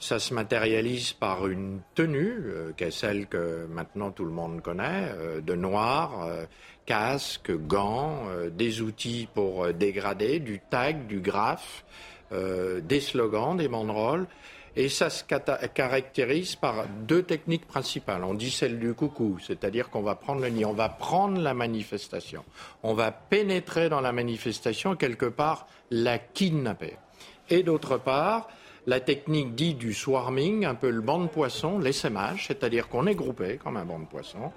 Ça se matérialise par une tenue, euh, qui est celle que maintenant tout le monde connaît, euh, de noir, casques, gants, euh, des outils pour euh, dégrader, du tag, du graphe, euh, des slogans, des banderoles. Et ça se caractérise par deux techniques principales. On dit celle du coucou, c'est-à-dire qu'on va prendre le nid, on va prendre la manifestation, on va pénétrer dans la manifestation, quelque part la kidnapper. Et d'autre part, la technique dite du swarming, un peu le banc de poisson, l'essaimage, c'est-à-dire qu'on est groupé comme un banc de poisson,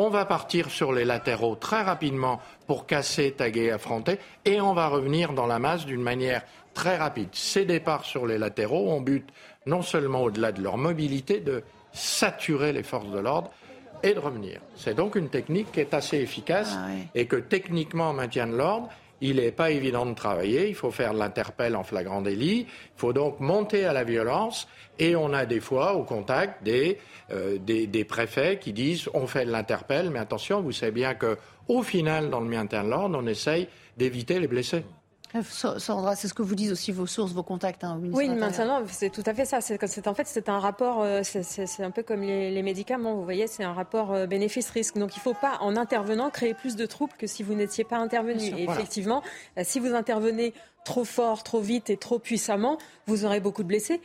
on va partir sur les latéraux très rapidement pour casser, taguer, affronter, et on va revenir dans la masse d'une manière très rapide. Ces départs sur les latéraux, on bute non seulement au-delà de leur mobilité, de saturer les forces de l'ordre et de revenir. C'est donc une technique qui est assez efficace ah et que techniquement maintient de l'ordre. Il n'est pas évident de travailler, il faut faire l'interpelle en flagrant délit, il faut donc monter à la violence et on a des fois au contact des, euh, des, préfets qui disent on fait de l'interpelle, mais attention, vous savez bien qu'au final, dans le maintien de l'ordre, on essaye d'éviter les blessés. Euh, Sandra, c'est ce que vous disent aussi vos sources, vos contacts hein, Oui, maintenant, c'est tout à fait ça. C'est, en fait, c'est un rapport, euh, c'est, un peu comme les, médicaments, vous voyez, c'est un rapport bénéfice-risque. Donc, il ne faut pas, en intervenant, créer plus de troubles que si vous n'étiez pas intervenu. Et effectivement, si vous intervenez trop fort, trop vite et trop puissamment, vous aurez beaucoup de blessés.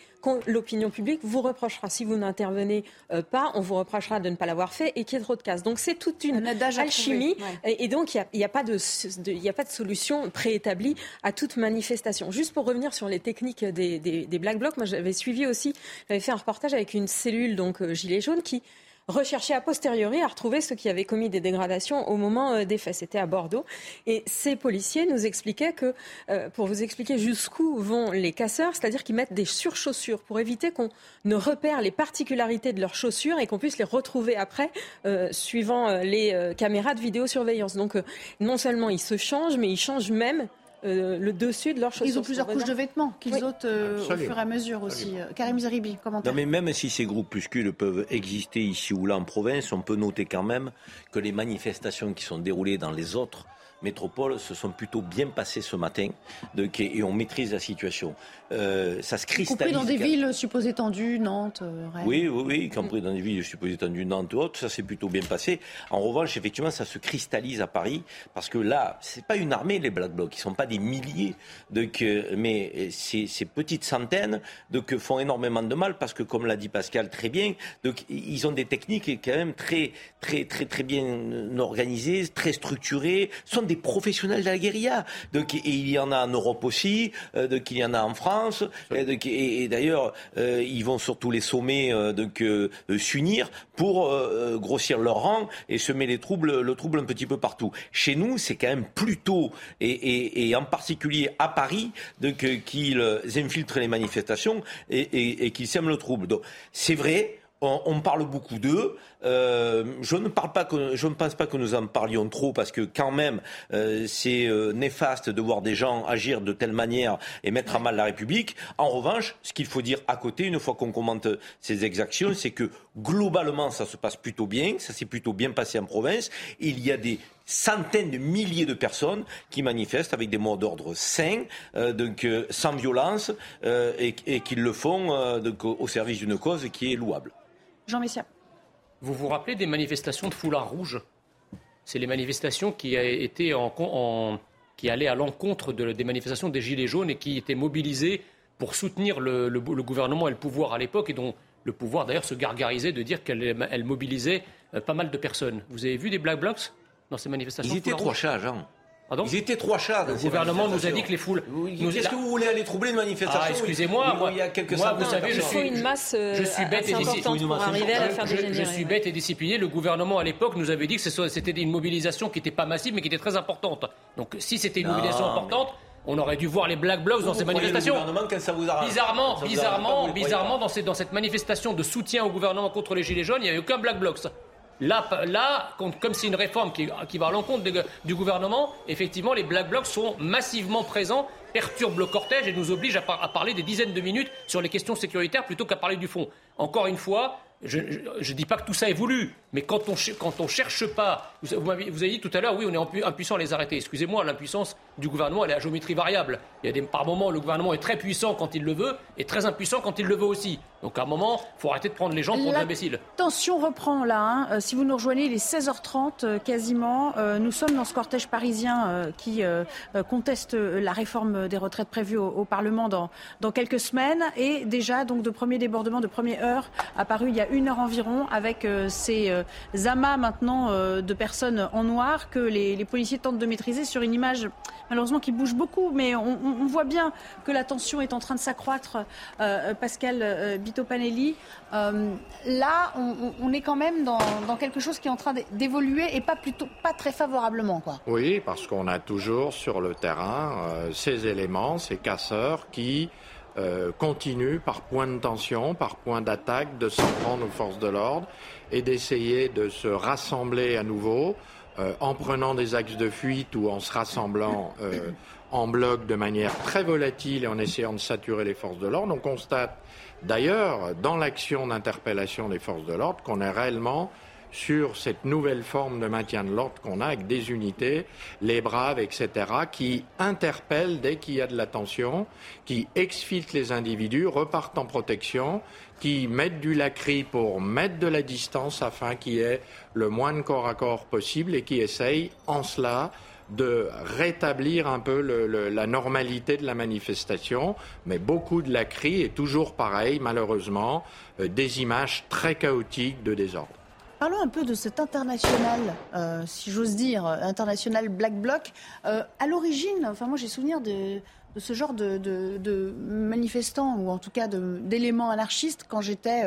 L'opinion publique vous reprochera. Si vous n'intervenez euh, pas, on vous reprochera de ne pas l'avoir fait et qu'il y ait trop de casse. Donc c'est toute une alchimie. Et, donc il n'y a, pas de, a pas de solution préétablie à toute manifestation. Juste pour revenir sur les techniques des, des, Black Blocs, moi j'avais suivi aussi, j'avais fait un reportage avec une cellule, donc euh, Gilet jaune, qui rechercher a posteriori à retrouver ceux qui avaient commis des dégradations au moment euh, des faits. C'était à Bordeaux. Et ces policiers nous expliquaient que, euh, pour vous expliquer jusqu'où vont les casseurs, c'est-à-dire qu'ils mettent des surchaussures pour éviter qu'on ne repère les particularités de leurs chaussures et qu'on puisse les retrouver après, euh, suivant les caméras de vidéosurveillance. Donc, non seulement ils se changent, mais ils changent même le dessus de leurs chaussures. Ils ont plusieurs couches de vêtements qu'ils ôtent au fur et à mesure aussi. Karim Zeribi, commentaire. Non, mais même si ces groupuscules peuvent exister ici ou là en province, on peut noter quand même que les manifestations qui sont déroulées dans les autres métropoles se sont plutôt bien passées ce matin et on maîtrise la situation. Euh, ça se cristallise. Y compris dans des villes supposées tendues, Nantes, euh, Rennes. Oui, oui, oui, y compris dans des villes supposées tendues, Nantes ou autres, ça s'est plutôt bien passé. En revanche, effectivement, ça se cristallise à Paris parce que là, c'est pas une armée les Black Blocs, ils sont pas des milliers, donc, mais ces, ces petites centaines donc, font énormément de mal parce que, comme l'a dit Pascal très bien, donc ils ont des techniques quand même très, très, très, très bien organisées, très structurées, sont des professionnels de la guérilla. Donc, et il y en a en Europe aussi, euh, donc il y en a en France et, d'ailleurs, euh, ils vont sur tous les sommets euh, euh, s'unir pour grossir leur rang et semer les troubles, le trouble un petit peu partout. Chez nous, c'est quand même plutôt, et, et, en particulier à Paris, qu'ils infiltrent les manifestations et, qu'ils sèment le trouble. Donc, c'est vrai, on, parle beaucoup d'eux. Euh, je ne parle pas que, pense pas que nous en parlions trop parce que quand même euh, c'est euh, néfaste de voir des gens agir de telle manière et mettre à mal la République. En revanche, ce qu'il faut dire à côté, une fois qu'on commente ces exactions, c'est que globalement ça se passe plutôt bien, ça s'est plutôt bien passé en province. Il y a des centaines de milliers de personnes qui manifestent avec des mots d'ordre sains, donc sans violence, et, qui le font au service d'une cause qui est louable. Jean Messia. Vous vous rappelez des manifestations de foulard rouge? C'est les manifestations qui, en, qui allaient à l'encontre des manifestations des Gilets jaunes et qui étaient mobilisées pour soutenir le, gouvernement et le pouvoir à l'époque et dont le pouvoir d'ailleurs se gargarisait de dire qu'elle mobilisait euh, pas mal de personnes. Vous avez vu des Black Blocs dans ces manifestations Ils étaient trop chats, Jean. Ils étaient trois chats. Le gouvernement nous a dit que les foules. Qu'est-ce que vous voulez aller troubler une manifestation ah, Excusez-moi, moi, il y a quelques moi, vous savez, je suis une masse je suis bête et disciplinée pour arriver à faire je, je suis bête et discipliné. Le gouvernement à l'époque nous avait dit que c'était une mobilisation qui n'était pas massive mais qui était très importante. Donc si c'était une mobilisation importante, on aurait dû voir les Black Blocs dans ces manifestations. bizarrement, bizarrement, bizarrement, dans, dans cette manifestation de soutien au gouvernement contre les Gilets jaunes, il n'y a eu aucun Black Blocs. Là, comme c'est une réforme qui, va à l'encontre du gouvernement, effectivement, les Black Blocs sont massivement présents, perturbent le cortège et nous obligent à parler des dizaines de minutes sur les questions sécuritaires plutôt qu'à parler du fond. Encore une fois, je ne dis pas que tout ça est voulu, mais quand on ne cherche pas, vous, vous, avez dit tout à l'heure, oui, on est impuissant à les arrêter. Excusez-moi, l'impuissance du gouvernement, elle est à géométrie variable. Il y a des, par moments, le gouvernement est très puissant quand il le veut et très impuissant quand il le veut aussi. Donc à un moment, il faut arrêter de prendre les gens pour des imbéciles. Tension reprend là. Hein. Euh, si vous nous rejoignez, il est 16h30 euh, quasiment. Euh, nous sommes dans ce cortège parisien qui conteste la réforme des retraites prévue au, Parlement dans, dans quelques semaines. Et déjà, donc, de premiers débordements, de première heure, apparu il y a une heure environ, avec ces amas maintenant de personnes en noir que les, les, policiers tentent de maîtriser sur une image malheureusement qui bouge beaucoup. Mais on, on voit bien que la tension est en train de s'accroître. Pascal Panelli. Euh, là, on, est quand même dans, quelque chose qui est en train d'évoluer et pas plutôt pas très favorablement, quoi. Oui, parce qu'on a toujours sur le terrain euh, ces éléments, ces casseurs qui euh, continuent par point de tension, par point d'attaque, de s'en prendre aux forces de l'ordre et d'essayer de se rassembler à nouveau en prenant des axes de fuite ou en se rassemblant en bloc de manière très volatile et en essayant de saturer les forces de l'ordre. On constate D'ailleurs, dans l'action d'interpellation des forces de l'ordre, qu'on est réellement sur cette nouvelle forme de maintien de l'ordre qu'on a avec des unités, les braves, etc., qui interpellent dès qu'il y a de la tension, qui exfiltrent les individus, repartent en protection, qui mettent du lacry pour mettre de la distance afin qu'il y ait le moins de corps à corps possible et qui essayent en cela de rétablir un peu la normalité de la manifestation, mais beaucoup de la crie est toujours pareil, malheureusement, euh, des images très chaotiques de désordre. Parlons un peu de cet international, euh, si j'ose dire, international Black Bloc. Euh, à l'origine, enfin moi j'ai souvenir de, ce genre de, manifestants, ou en tout cas d'éléments anarchistes, quand j'étais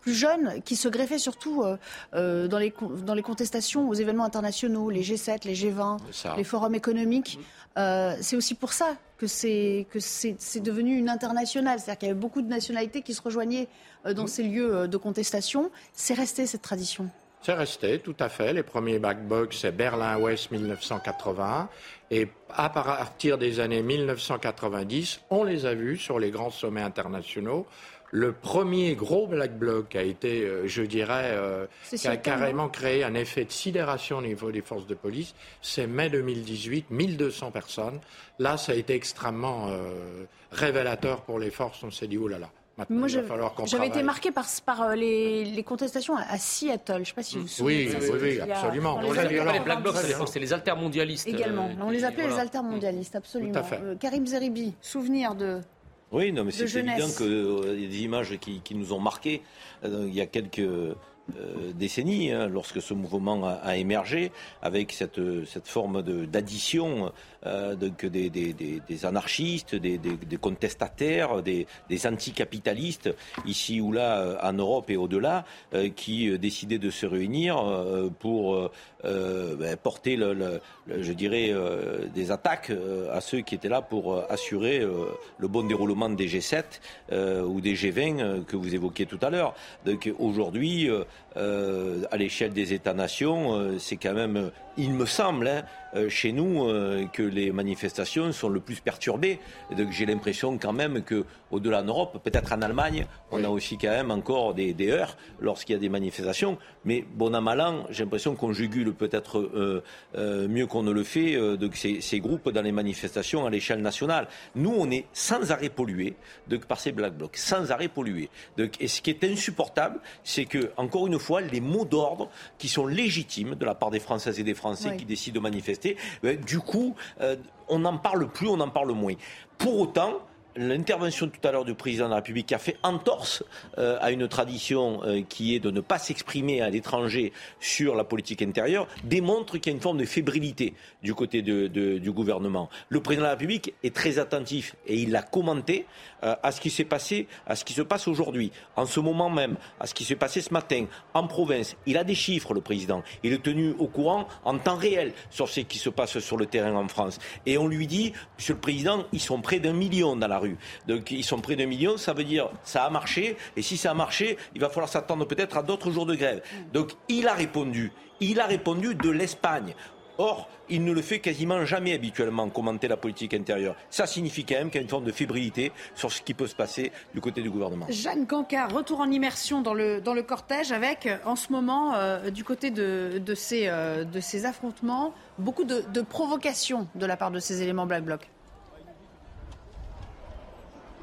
plus jeunes qui se greffaient surtout euh, euh, dans, les, dans les contestations aux événements internationaux, les G7, les G20, les forums économiques. Euh, c'est aussi pour ça que c'est que c'est devenu une internationale, c'est-à-dire qu'il y avait beaucoup de nationalités qui se rejoignaient dans ces lieux de contestation. C'est resté cette tradition. C'est resté, tout à fait. Les premiers backbox, c'est Berlin-Ouest 1980. Et à partir des années 1990, on les a vus sur les grands sommets internationaux. Le premier gros black bloc a été, euh, je dirais, euh, qui a carrément créé un effet de sidération au niveau des forces de police. C'est mai 2018, 1200 personnes. Là, ça a été extrêmement euh, révélateur pour les forces. On s'est dit, oh là là. Moi, j'avais été marqué par, par les, contestations à Seattle. Je ne sais pas si vous vous souvenez. Oui, oui, absolument. On les les Black Blocs, c'est les altermondialistes. Également. on les appelait les altermondialistes, absolument. Karim Zeribi, souvenir de oui, non, mais c'est évident qu'il euh, y a des images qui, nous ont marqués. Euh, il y a quelques euh, décennies, hein, lorsque ce mouvement a, émergé, avec cette, cette forme d'addition euh, donc des, anarchistes, des, contestataires, des, anticapitalistes, ici ou là euh, en Europe et au-delà, qui décidaient de se réunir pour ben, porter, je dirais, des attaques à ceux qui étaient là pour assurer le bon déroulement des G7 ou des G20 que vous évoquiez tout à l'heure. Donc aujourd'hui, à l'échelle des États-nations, c'est quand même il me semble, hein, euh, chez nous, euh, que les manifestations sont le plus perturbées. donc j'ai l'impression quand même que, au-delà de l'Europe, peut-être en Allemagne, on a aussi quand même encore des, heures lorsqu'il y a des manifestations. Mais bon à mal j'ai l'impression qu'on jugule peut-être euh, mieux qu'on ne le fait de ces, groupes dans les manifestations à l'échelle nationale. Nous, on est sans arrêt pollués par ces black blocs, sans arrêt pollués. et ce qui est insupportable, c'est que, encore une fois, les mots d'ordre qui sont légitimes de la part des Françaises et des Français qui décident de manifester, ben, du coup, euh, on n'en parle plus, on en parle moins. Pour autant, l'intervention tout à l'heure du président de la République a fait entorse euh, à une tradition euh, qui est de ne pas s'exprimer à l'étranger sur la politique intérieure démontre qu'il y a une forme de fébrilité du côté du gouvernement. Le président de la République est très attentif et il l'a commenté euh, à ce qui s'est passé, à ce qui se passe aujourd'hui, en ce moment même, à ce qui s'est passé ce matin en province. Il a des chiffres, le président. Il est tenu au courant en temps réel sur ce qui se passe sur le terrain en France. Et on lui dit, Monsieur le Président, ils sont près d'un million dans la rue. Donc ils sont près d'un million, ça veut dire ça a marché. Et si ça a marché, il va falloir s'attendre peut-être à d'autres jours de grève. Donc il a répondu. Il a répondu de l'Espagne. Or, il ne le fait quasiment jamais habituellement, commenter la politique intérieure. Ça signifie quand même qu'il y a une forme de fébrilité sur ce qui peut se passer du côté du gouvernement. Jeanne Cancard, retour en immersion dans le, dans le cortège avec, en ce moment, euh, du côté de, de, ces, euh, de ces affrontements, beaucoup de, de provocations de la part de ces éléments Black Bloc.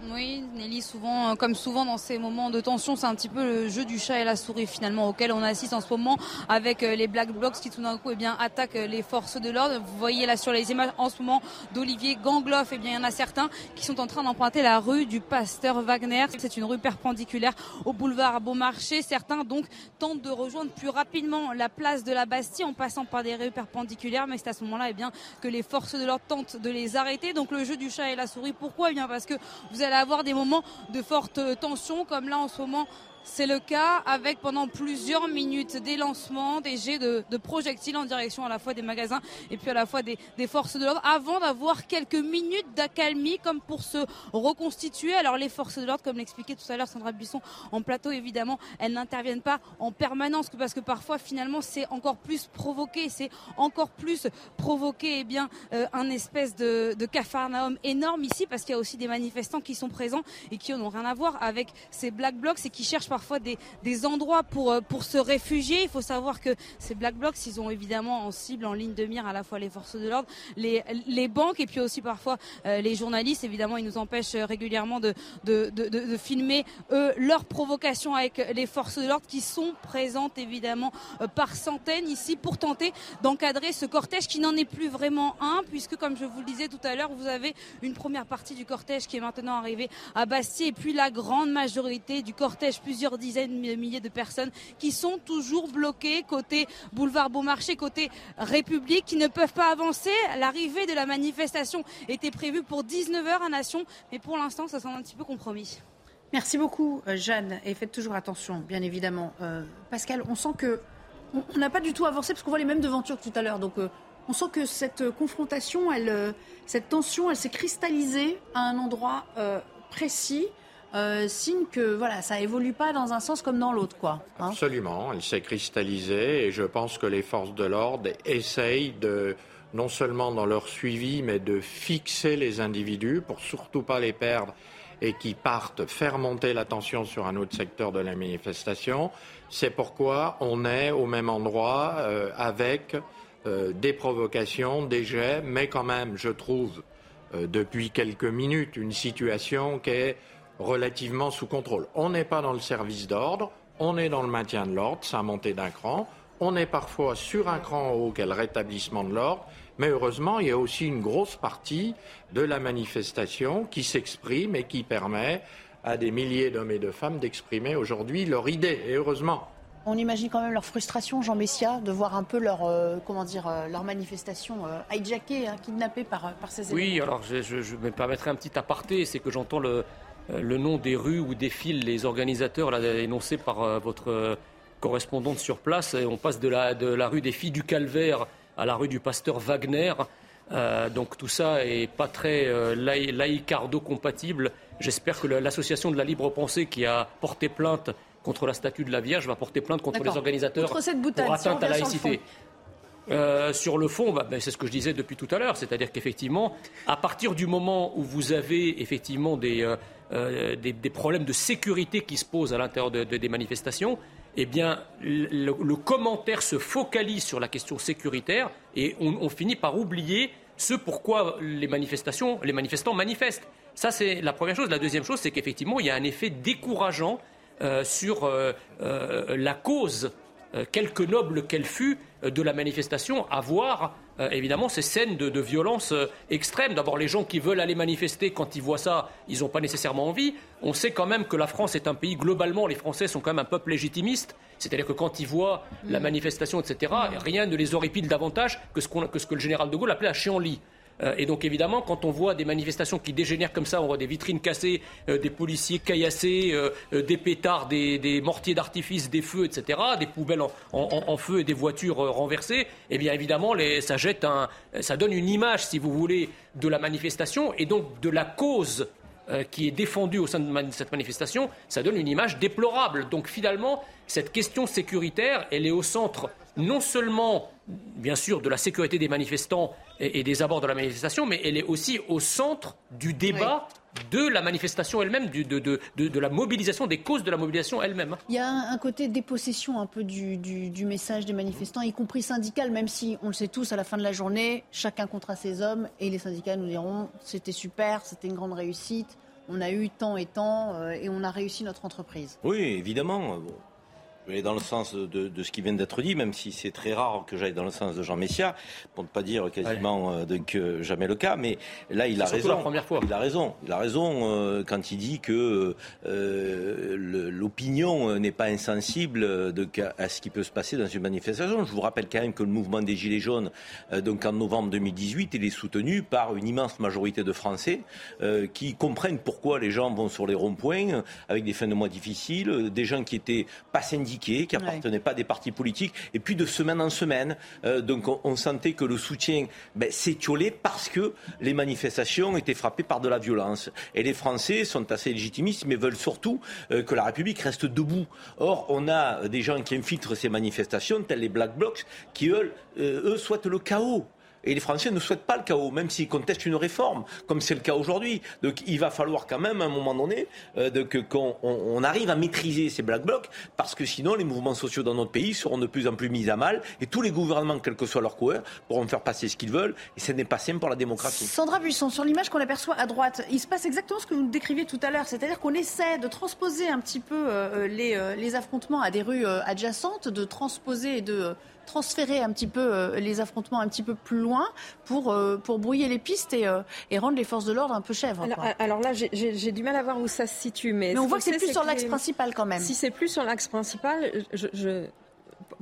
Oui, Nelly, souvent, euh, comme souvent dans ces moments de tension, c'est un petit peu le jeu du chat et la souris finalement auquel on assiste en ce moment avec euh, les Black Blocs qui tout d'un coup eh bien, attaquent euh, les forces de l'ordre. Vous voyez là sur les images en ce moment d'Olivier Gangloff, eh bien, il y en a certains qui sont en train d'emprunter la rue du Pasteur Wagner. C'est une rue perpendiculaire au boulevard Beaumarchais. Certains donc tentent de rejoindre plus rapidement la place de la Bastille en passant par des rues perpendiculaires, mais c'est à ce moment-là eh bien, que les forces de l'ordre tentent de les arrêter. Donc le jeu du chat et la souris, pourquoi? Eh bien Parce que vous allez avoir des moments de forte tension comme là en ce moment c'est le cas avec pendant plusieurs minutes des lancements, des jets de, projectiles en direction à la fois des magasins et puis à la fois des, forces de l'ordre avant d'avoir quelques minutes d'accalmie comme pour se reconstituer. Alors les forces de l'ordre, comme l'expliquait tout à l'heure Sandra Buisson en plateau, évidemment, elles n'interviennent pas en permanence parce que parfois finalement c'est encore plus provoqué, c'est encore plus provoqué eh bien, euh, un espèce de, de cafarnaum énorme ici parce qu'il y a aussi des manifestants qui sont présents et qui n'ont rien à voir avec ces black blocs et qui cherchent parfois des, endroits pour, euh, pour se réfugier. Il faut savoir que ces Black Blocs, ils ont évidemment en cible, en ligne de mire à la fois les forces de l'ordre, les, banques et puis aussi parfois euh, les journalistes. Évidemment, ils nous empêchent régulièrement de, filmer leurs provocations avec les forces de l'ordre qui sont présentes évidemment euh, par centaines ici pour tenter d'encadrer ce cortège qui n'en est plus vraiment un puisque comme je vous le disais tout à l'heure, vous avez une première partie du cortège qui est maintenant arrivée à Bastille et puis la grande majorité du cortège, plusieurs dizaines de milliers de personnes qui sont toujours bloquées côté boulevard Beaumarchais, côté République, qui ne peuvent pas avancer. L'arrivée de la manifestation était prévue pour 19h à Nation, mais pour l'instant, ça semble un petit peu compromis. Merci beaucoup, euh, Jeanne, et faites toujours attention, bien évidemment. Euh, Pascal, on sent que on n'a pas du tout avancé parce qu'on voit les mêmes devantures que tout à l'heure. Donc, euh, on sent que cette confrontation, cette tension, elle s'est cristallisée à un endroit précis. Euh, signe que voilà, ça évolue pas dans un sens comme dans l'autre, quoi. Hein. Absolument, elle s'est cristallisée et je pense que les forces de l'ordre essayent de non seulement dans leur suivi, mais de fixer les individus pour surtout pas les perdre et qui partent faire monter l'attention sur un autre secteur de la manifestation. C'est pourquoi on est au même endroit euh, avec euh, des provocations, des jets, mais quand même, je trouve, depuis quelques minutes, une situation qui est relativement sous contrôle. On n'est pas dans le service d'ordre, on est dans le maintien de l'ordre, ça a monté d'un cran. On est parfois sur un cran haut qu'est le rétablissement de l'ordre, mais heureusement, il y a aussi une grosse partie de la manifestation qui s'exprime et qui permet à des milliers d'hommes et de femmes d'exprimer aujourd'hui leur idée, et heureusement. On imagine quand même leur frustration, Jean Messia, de voir un peu leur, euh, comment dire, euh, leur manifestation euh, hijackée, hein, kidnappée par, par ces éléments. Oui, alors je, je, me permettrai un petit aparté, c'est que j'entends le, le nom des rues où défilent les organisateurs, là, énoncé par votre correspondante sur place. On passe de la, de la rue des Filles du Calvaire à la rue du Pasteur Wagner. Euh, donc tout ça est pas très euh, laïcardo-compatible. J'espère que l'association de la libre pensée qui a porté plainte contre la statue de la Vierge va porter plainte contre les organisateurs pour atteinte à la laïcité. Euh, sur le fond, bah, ben, c'est ce que je disais depuis tout à l'heure, c'est-à-dire qu'effectivement, à partir du moment où vous avez effectivement des, euh, des, problèmes de sécurité qui se posent à l'intérieur de, des manifestations, eh bien, le, commentaire se focalise sur la question sécuritaire et on, finit par oublier ce pourquoi les manifestations, les manifestants manifestent. Ça, c'est la première chose. La deuxième chose, c'est qu'effectivement, il y a un effet décourageant euh, sur euh, la cause, quelque noble qu'elle fût, de la manifestation, à voir euh, évidemment ces scènes de, violence euh, extrême. D'abord, les gens qui veulent aller manifester, quand ils voient ça, ils n'ont pas nécessairement envie. On sait quand même que la France est un pays, globalement, les Français sont quand même un peuple légitimiste. C'est-à-dire que quand ils voient la manifestation, etc., rien ne les horripile davantage que ce, que, ce que le général de Gaulle appelait un lit. Euh, et donc évidemment, quand on voit des manifestations qui dégénèrent comme ça, on voit des vitrines cassées, euh, des policiers caillassés, euh, des pétards, des, mortiers d'artifice, des feux, etc., des poubelles en, feu et des voitures renversées, eh bien évidemment, ça, donne une image, si vous voulez, de la manifestation et donc de la cause qui est défendue au sein de cette manifestation, ça donne une image déplorable. Donc finalement, cette question sécuritaire, elle est au centre non seulement, bien sûr, de la sécurité des manifestants et, des abords de la manifestation, mais elle est aussi au centre du débat. de la manifestation elle-même, de, la mobilisation, des causes de la mobilisation elle-même. Il y a un, côté dépossession un peu du, message des manifestants, y compris syndical, même si on le sait tous, à la fin de la journée, chacun comptera ses hommes, et les syndicats nous diront c'était super, c'était une grande réussite, on a eu tant et tant, euh, et on a réussi notre entreprise. Oui, évidemment vais dans le sens de, ce qui vient d'être dit, même si c'est très rare que j'aille dans le sens de Jean Messia, pour ne pas dire quasiment euh, euh, jamais le cas, mais là il a raison. La première fois. Il a raison. Il a raison euh, quand il dit que l'opinion n'est pas insensible de, à ce qui peut se passer dans une manifestation. Je vous rappelle quand même que le mouvement des Gilets jaunes, donc en novembre 2018, il est soutenu par une immense majorité de Français qui comprennent pourquoi les gens vont sur les ronds-points avec des fins de mois difficiles, des gens qui étaient pas syndiqués qui appartenaient pas à des partis politiques. Et puis de semaine en semaine, euh, donc on, sentait que le soutien ben, s'étiolait parce que les manifestations étaient frappées par de la violence. Et les Français sont assez légitimistes, mais veulent surtout euh, que la République reste debout. Or, on a des gens qui infiltrent ces manifestations, tels les Black Blocs, qui eux, euh, eux souhaitent le chaos. Et les Français ne souhaitent pas le chaos, même s'ils contestent une réforme, comme c'est le cas aujourd'hui. Donc il va falloir quand même, à un moment donné, euh, qu'on on, arrive à maîtriser ces black blocs, parce que sinon les mouvements sociaux dans notre pays seront de plus en plus mis à mal, et tous les gouvernements, quel que soit leur couleur, pourront faire passer ce qu'ils veulent, et ce n'est pas simple pour la démocratie. Sandra Buisson, sur l'image qu'on aperçoit à droite, il se passe exactement ce que vous décriviez tout à l'heure, c'est-à-dire qu'on essaie de transposer un petit peu euh, les, euh, les affrontements à des rues adjacentes, de transposer et de transférer un petit peu euh, les affrontements un petit peu plus loin pour, euh, pour brouiller les pistes et, euh, et rendre les forces de l'ordre un peu chèvres. Alors, là, j'ai du mal à voir où ça se situe. Mais, mais on voit que c'est plus sur l'axe principal quand même. Si c'est plus sur l'axe principal, je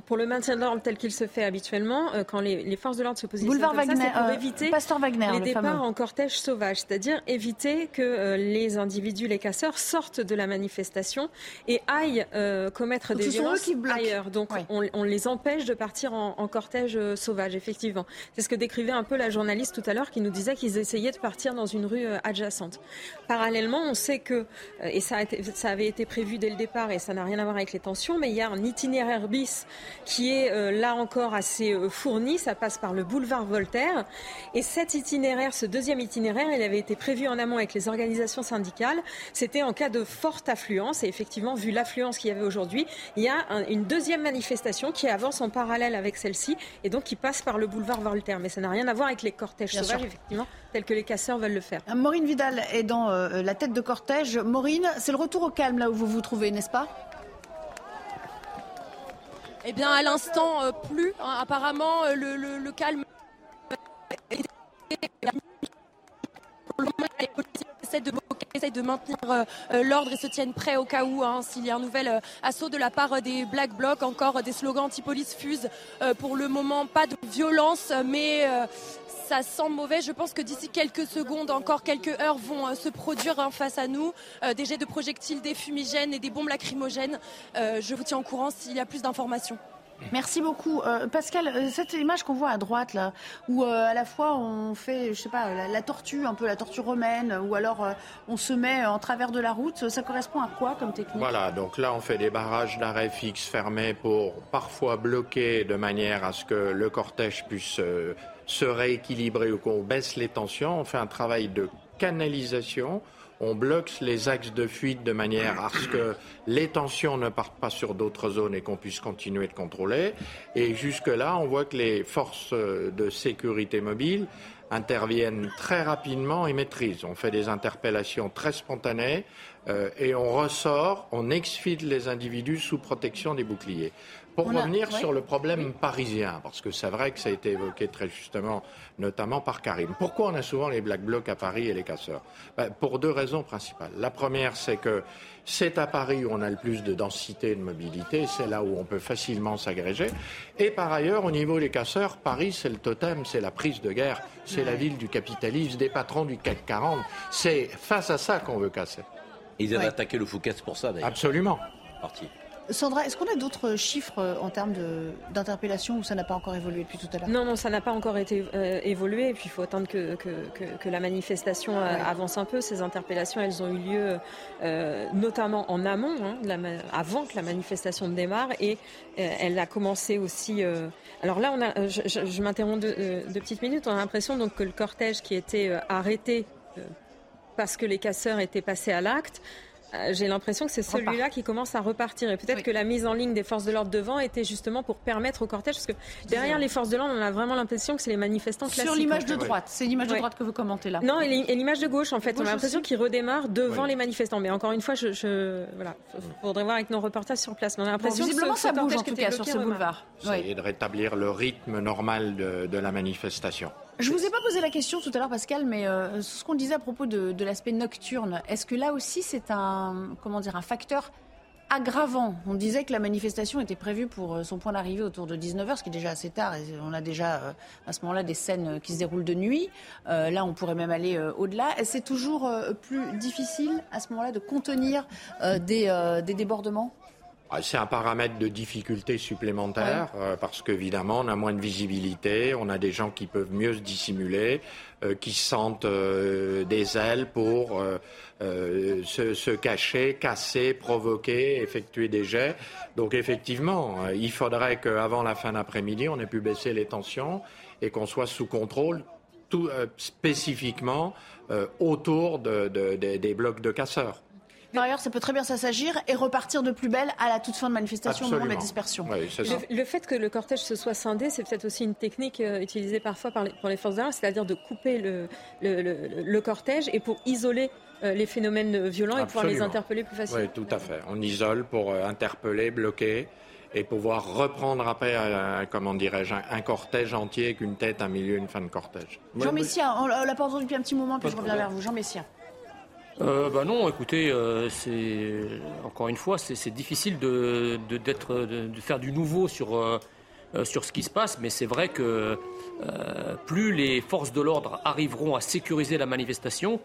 pour le maintien de l'ordre tel qu'il se fait habituellement, euh, quand les, forces de l'ordre se positionnent Boulevard comme Wagner, ça, pour euh, éviter Wagner, les départs en cortège sauvage, c'est-à-dire éviter que euh, les individus, les casseurs, sortent de la manifestation et aillent commettre des violences ailleurs. Donc on, les empêche de partir en, cortège sauvage, effectivement. C'est ce que décrivait un peu la journaliste tout à l'heure qui nous disait qu'ils essayaient de partir dans une rue adjacente. Parallèlement, on sait que, et ça, a été, ça avait été prévu dès le départ et ça n'a rien à voir avec les tensions, mais il y a un itinéraire bis qui est euh, là encore assez euh, fourni. Ça passe par le boulevard Voltaire. Et cet itinéraire, ce deuxième itinéraire, il avait été prévu en amont avec les organisations syndicales. C'était en cas de forte affluence. Et effectivement, vu l'affluence qu'il y avait aujourd'hui, il y a une deuxième manifestation qui avance en parallèle avec celle-ci et donc qui passe par le boulevard Voltaire. Mais ça n'a rien à voir avec les cortèges sauvages, effectivement, tels que les casseurs veulent le faire. Maureen Vidal est dans la tête de cortège. Maureen, c'est le retour au calme là où vous vous trouvez, n'est-ce pas? Eh bien, à l'instant, euh, plus. Hein, apparemment, euh, le, le, calme essaient de, de maintenir euh, l'ordre et se tiennent prêts au cas où hein, s'il y a un nouvel assaut de la part des Black Blocs. Encore des slogans anti-police fusent. pour le moment, pas de violence, mais ça sent mauvais. Je pense que d'ici quelques secondes, encore quelques heures vont euh, se produire hein, face à nous. Euh, des jets de projectiles, des fumigènes et des bombes lacrymogènes. Euh, je vous tiens au courant s'il y a plus d'informations. Merci beaucoup. Pascal, cette image qu'on voit à droite, là, où à la fois on fait, je sais pas, la, tortue, un peu la tortue romaine, ou alors on se met en travers de la route, ça correspond à quoi comme technique? Voilà, donc là on fait des barrages d'arrêt fixe fermés pour parfois bloquer de manière à ce que le cortège puisse se rééquilibrer ou qu'on baisse les tensions. On fait un travail de canalisation. On bloque les axes de fuite de manière à ce que les tensions ne partent pas sur d'autres zones et qu'on puisse continuer de contrôler. Et jusque-là, on voit que les forces de sécurité mobile interviennent très rapidement et maîtrisent. On fait des interpellations très spontanées euh, et on ressort, on exfile les individus sous protection des boucliers. Pour revenir sur le problème parisien, parce que c'est vrai que ça a été évoqué très justement, notamment par Karim. Pourquoi on a souvent les Black Blocs à Paris et les casseurs? Ben, Pour deux raisons principales. La première, c'est que c'est à Paris où on a le plus de densité et de mobilité, c'est là où on peut facilement s'agréger. Et par ailleurs, au niveau des casseurs, Paris, c'est le totem, c'est la prise de guerre, c'est la ville du capitalisme, des patrons du CAC 40. C'est face à ça qu'on veut casser. Ils avaient attaqué le Fouquet pour ça, d'ailleurs. Absolument. Parti. Sandra, est-ce qu'on a d'autres chiffres euh, en termes d'interpellation ou ça n'a pas encore évolué depuis tout à l'heure? Non, non, ça n'a pas encore été euh, évolué. Et puis il faut attendre que, que, la manifestation euh, avance un peu. Ces interpellations, elles ont eu lieu notamment en amont, hein, avant que la manifestation ne démarre. Et elle a commencé aussi. alors là, on a, je, m'interromps deux, petites minutes. On a l'impression donc que le cortège qui était arrêté parce que les casseurs étaient passés à l'acte j'ai l'impression que c'est celui-là qui commence à repartir. Et peut-être que la mise en ligne des forces de l'ordre devant était justement pour permettre au cortège, parce que derrière les forces de l'ordre, on a vraiment l'impression que c'est les manifestants classiques. Sur l'image de droite, c'est l'image de droite que vous commentez là. Non, et l'image de gauche, en fait, on a l'impression qu'ils redémarrent devant les manifestants. Mais encore une fois, je, je voilà, faudrait voir avec nos reportages sur place. Mais on a l'impression visiblement, que ça bouge en tout cas sur ce boulevard. Et de rétablir le rythme normal de la manifestation. Je vous ai pas posé la question tout à l'heure, Pascal, mais euh, ce qu'on disait à propos de, l'aspect nocturne, est-ce que là aussi c'est un, comment dire, un facteur aggravant? On disait que la manifestation était prévue pour euh, son point d'arrivée autour de 19h, ce qui est déjà assez tard, et on a déjà euh, à ce moment-là des scènes qui se déroulent de nuit. là, on pourrait même aller au-delà. C'est toujours plus difficile à ce moment-là de contenir des, débordements? C'est un paramètre de difficulté supplémentaire euh, parce qu'évidemment on a moins de visibilité, on a des gens qui peuvent mieux se dissimuler, euh, qui sentent euh, des ailes pour se, se, cacher, casser, provoquer, effectuer des jets. Donc effectivement, il faudrait qu'avant la fin d'après-midi, on ait pu baisser les tensions et qu'on soit sous contrôle tout spécifiququement autour de, de, des blocs de casseurs. Par ailleurs, ça peut très bien s'agir et repartir de plus belle à la toute fin de manifestation au moment de la dispersion. le, fait que le cortège se soit scindé, c'est peut-être aussi une technique euh, utilisée parfois par les, pour les forces d'armes, c'est-à-dire de couper le, le, cortège et pour isoler euh, les phénomènes violents et pouvoir les interpeller plus facilement. Oui, tout à fait. On isole pour euh, interpeller, bloquer et pouvoir reprendre après, comment dirais-je, un, cortège entier avec une tête, un milieu, une fin de cortège. Jean Messia, on l'a pas entendu depuis un petit moment, puis je reviens vers vous. Jean Messia euh, bah non, écoutez, euh, c'est encore une fois, c'est difficile de, de, de, faire du nouveau sur, euh, sur ce qui se passe, mais c'est vrai que euh, plus les forces de l'ordre arriveront à sécuriser la manifestation,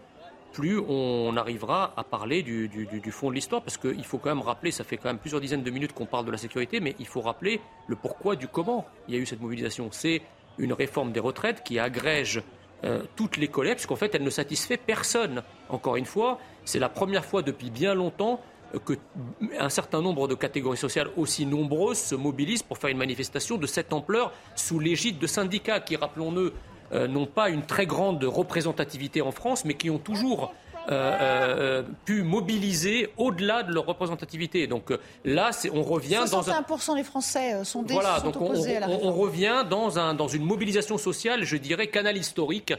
plus on arrivera à parler du, du, du fond de l'histoire, parce qu'il faut quand même rappeler, ça fait quand même plusieurs dizaines de minutes qu'on parle de la sécurité, mais il faut rappeler le pourquoi du comment il y a eu cette mobilisation. C'est une réforme des retraites qui agrège euh, toutes les collectes, puisqu'en fait, elle ne satisfait personne. Encore une fois, c'est la première fois depuis bien longtemps qu'un certain nombre de catégories sociales aussi nombreuses se mobilisent pour faire une manifestation de cette ampleur sous l'égide de syndicats qui, rappelons-le, euh, n'ont pas une très grande représentativité en France, mais qui ont toujours euh, euh, pu mobiliser au-delà de leur représentativité. Donc là, on revient dans un... des Français sont, des, voilà, donc on, on, revient dans, un, dans une mobilisation sociale, je dirais, canal historique,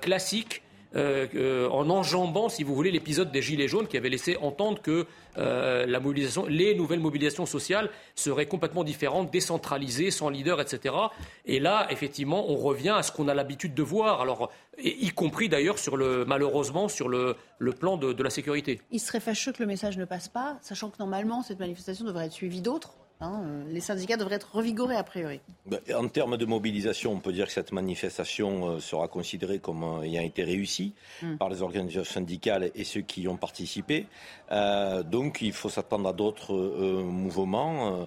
classique, euh, euh, en enjambant, si vous voulez, l'épisode des Gilets jaunes qui avait laissé entendre que euh, la mobilisation, les nouvelles mobilisations sociales seraient complètement différentes, décentralisées, sans leader, etc. Et là, effectivement, on revient à ce qu'on a l'habitude de voir, y compris d'ailleurs, sur malheureusement, sur le, plan de, de la sécurité. Il serait fâcheux que le message ne passe pas, sachant que normalement, cette manifestation devrait être suivie d'autres. Hein, euh, les syndicats devraient être revigorés a priori. Ben, en termes de mobilisation, on peut dire que cette manifestation euh, sera considérée comme euh, ayant été réussie hmm. par les organisations syndicales et ceux qui y ont participé. Donc il faut s'attendre à d'autres mouvements,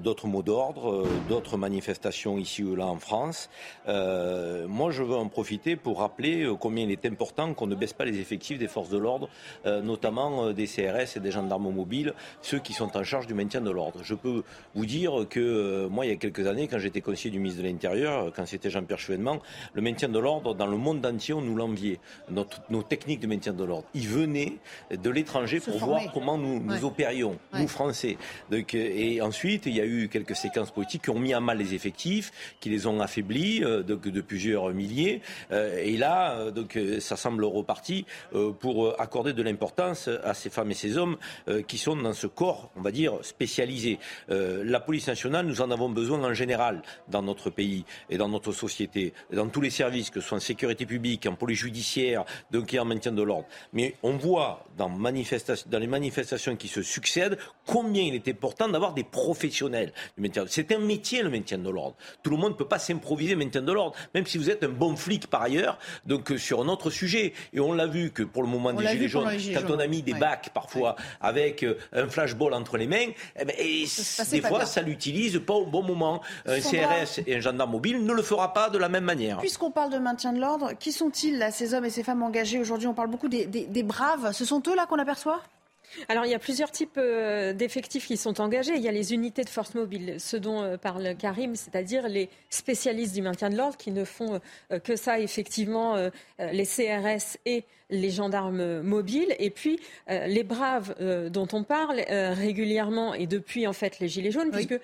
d'autres mots d'ordre, d'autres manifestations ici ou là en France. moi, je veux en profiter pour rappeler combien il est important qu'on ne baisse pas les effectifs des forces de l'ordre, notamment des CRS et des gendarmes mobiles, ceux qui sont en charge du maintien de l'ordre. Je peux vous dire que euh, moi, il y a quelques années, quand j'étais conseiller du ministre de l'Intérieur, quand c'était Jean-Pierre Chevènement, le maintien de l'ordre, dans le monde entier, on nous l'enviait. Nos techniques de maintien de l'ordre. Ils venaient de l'étranger pour voir comment nous, nous opérions, nous Français. Donc, euh, et ensuite, il y a eu quelques séquences politiques qui ont mis à mal les effectifs, qui les ont affaiblis euh, donc, de plusieurs milliers. et là, donc, ça semble reparti pour accorder de l'importance à ces femmes et ces hommes qui sont dans ce corps, on va dire, spécialisé. Euh, la police nationale, nous en avons besoin en général dans notre pays et dans notre société, dans tous les services, que ce soit en sécurité publique, en police judiciaire, donc et en maintien de l'ordre. Mais on voit dans, dans les manifestations qui se succèdent combien il est important d'avoir des professionnels du maintien. C'est un métier le maintien de l'ordre. Tout le monde ne peut pas s'improviser maintien de l'ordre, même si vous êtes un bon flic par ailleurs. Donc euh, sur un autre sujet, et on l'a vu que pour le moment des gilets jaunes, quand on a mis des bacs parfois avec euh, un flashball entre les mains, eh ben, des fois, ça l'utilise pas au bon moment. Un CRS et un gendarme mobile ne le fera pas de la même manière. Puisqu'on parle de maintien de l'ordre, qui sont-ils, là, ces hommes et ces femmes engagés aujourd'hui? On parle beaucoup des, des braves. Ce sont eux, là, qu'on aperçoit? Alors, il y a plusieurs types euh, d'effectifs qui sont engagés. Il y a les unités de force mobile, ce dont euh, parle Karim, c'est-à-dire les spécialistes du maintien de l'ordre qui ne font euh, que ça, effectivement, les CRS et les gendarmes mobiles. Et puis, les braves dont on parle régulièrement et depuis, en fait, les Gilets jaunes, puisque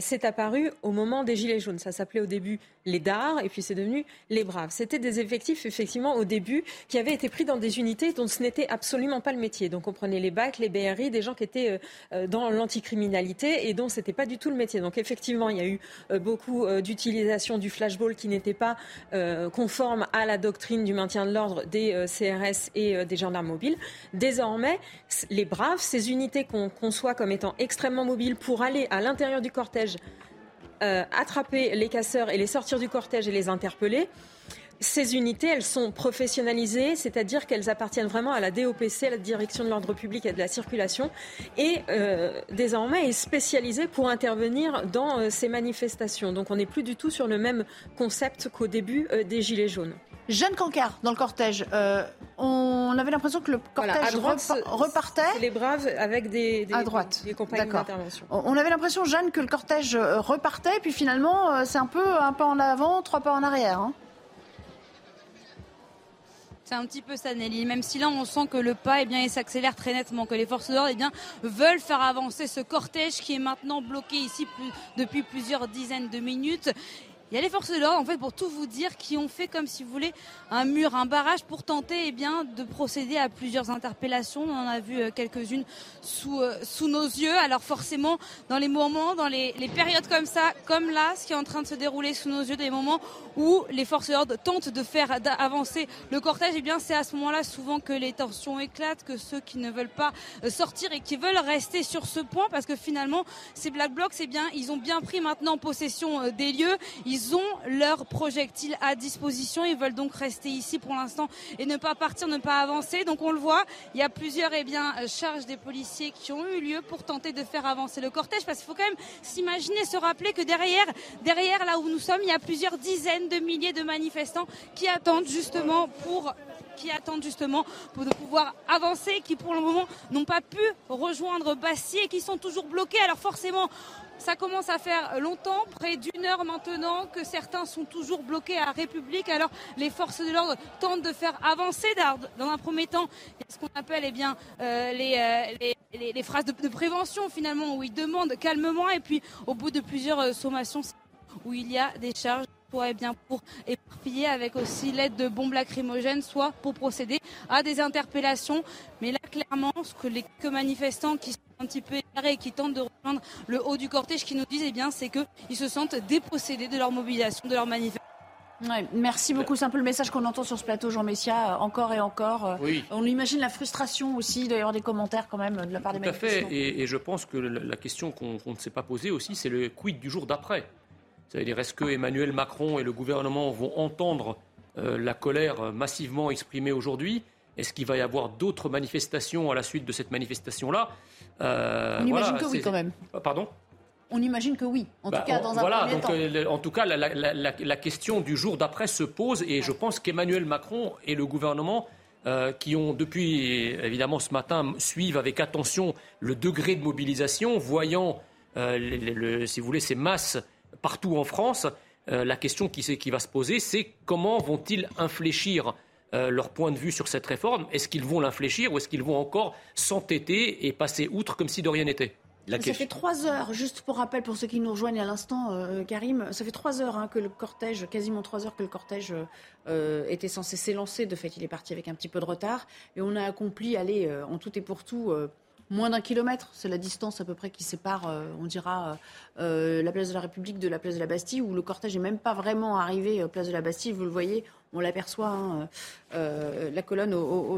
c'est apparu au moment des Gilets jaunes. Ça s'appelait au début les DAR et puis c'est devenu les Braves. C'était des effectifs, effectivement, au début, qui avaient été pris dans des unités dont ce n'était absolument pas le métier. Donc on prenait les BAC, les BRI, des gens qui étaient euh, euh, dans l'anticriminalité et dont ce n'était pas du tout le métier. Donc effectivement, il y a eu euh, beaucoup d'utilisation du flashball qui n'était pas conforme à la doctrine du maintien de l'ordre des CRS et des gendarmes mobiles. Désormais, les Braves, ces unités qu'on conçoit comme étant extrêmement mobiles pour aller à l'intérieur du cortège, euh, attraper les casseurs et les sortir du cortège et les interpeller. Ces unités, elles sont professionnalisées, c'est-à-dire qu'elles appartiennent vraiment à la DOPC, à la Direction de l'ordre public et de la circulation, et euh, désormais est spécialisée pour intervenir dans euh, ces manifestations. Donc on n'est plus du tout sur le même concept qu'au début des Gilets jaunes. Jeanne Cancard, dans le cortège, euh, on avait l'impression que le cortège repartait. les braves avec des, des, à droite. des, compagnies d'intervention. On avait l'impression, Jeanne, que le cortège euh, repartait, puis finalement, euh, c'est un peu un pas en avant, trois pas en arrière. Hein. C'est un petit peu ça, Nelly. Même si là, on sent que le pas, eh bien, il s'accélère très nettement, que les forces d'ordre, eh bien, veulent faire avancer ce cortège qui est maintenant bloqué ici depuis plusieurs dizaines de minutes. Il y a les forces de l'ordre, en fait, pour tout vous dire, qui ont fait, comme si vous voulez, un mur, un barrage pour tenter eh bien, de procéder à plusieurs interpellations. On en a vu euh, quelques-unes sous, euh, sous nos yeux. Alors forcément, dans les moments, dans les, les, périodes comme ça, comme là, ce qui est en train de se dérouler sous nos yeux, des moments où les forces de l'ordre tentent de faire avancer le cortège, eh bien, c'est à ce moment-là souvent que les tensions éclatent, que ceux qui ne veulent pas euh, sortir et qui veulent rester sur ce point, parce que finalement, ces Black Blocs, c'est bien, ils ont bien pris maintenant possession des lieux. Ils ont leurs projectiles à disposition. Ils veulent donc rester ici pour l'instant et ne pas partir, ne pas avancer. Donc on le voit, il y a plusieurs eh bien, charges des policiers qui ont eu lieu pour tenter de faire avancer le cortège. Parce qu'il faut quand même s'imaginer, se rappeler que derrière, derrière là où nous sommes, il y a plusieurs dizaines de milliers de manifestants qui attendent justement pour qui attendent justement pour pouvoir avancer, qui pour le moment n'ont pas pu rejoindre Bastille et qui sont toujours bloqués. Alors forcément, ça commence à faire longtemps, près d'une heure maintenant, que certains sont toujours bloqués à République. Alors les forces de l'ordre tentent de faire avancer. Dans un premier temps, il y a ce qu'on appelle eh bien, euh, les, les, phrases de, de, prévention finalement, où ils demandent calmement. Et puis au bout de plusieurs euh, sommations, où il y a des charges soit eh bien pour éparpiller avec aussi l'aide de bombes lacrymogènes, soit pour procéder à des interpellations. Mais là, clairement, ce que les manifestants qui sont un petit peu égarés et qui tentent de rejoindre le haut du cortège qui nous disent, eh bien, c'est qu'ils se sentent dépossédés de leur mobilisation, de leur manifestation. merci beaucoup. C'est un peu le message qu'on entend sur ce plateau, Jean Messia, euh, encore et encore. Euh, oui. On imagine la frustration aussi, d'ailleurs, des commentaires quand même de la part des Tout à fait. Et, je pense que la question qu'on ne s'est pas posée aussi, c'est le quid du jour d'après. C'est-à-dire, est-ce que Emmanuel Macron et le gouvernement vont entendre euh, la colère massivement exprimée aujourd'hui? Est-ce qu'il va y avoir d'autres manifestations à la suite de cette manifestation-là? Euh, On imagine que oui, quand même. Euh, pardon? On imagine que oui, en tout bah, cas dans un voilà, premier donc, temps. en tout cas, la, question du jour d'après se pose et je pense qu'Emmanuel Macron et le gouvernement qui ont depuis, évidemment, ce matin, suivent avec attention le degré de mobilisation, voyant, si vous voulez, ces masses partout en France, euh, la question qui, qui, va se poser, c'est comment vont-ils infléchir euh, leur point de vue sur cette réforme? Est-ce qu'ils vont l'infléchir ou est-ce qu'ils vont encore s'entêter et passer outre comme si de rien n'était? Ça fait trois heures, juste pour rappel pour ceux qui nous rejoignent à l'instant, euh, Karim, ça fait trois heures hein, que le cortège, quasiment trois heures que le cortège était censé s'élancer. De fait, il est parti avec un petit peu de retard. Et on a accompli, allez, en tout et pour tout, moins d'un kilomètre. C'est la distance à peu près qui sépare, on dira, euh, la place de la République de la place de la Bastille, où le cortège n'est même pas vraiment arrivé à place de la Bastille. Vous le voyez, on l'aperçoit, hein, euh, la colonne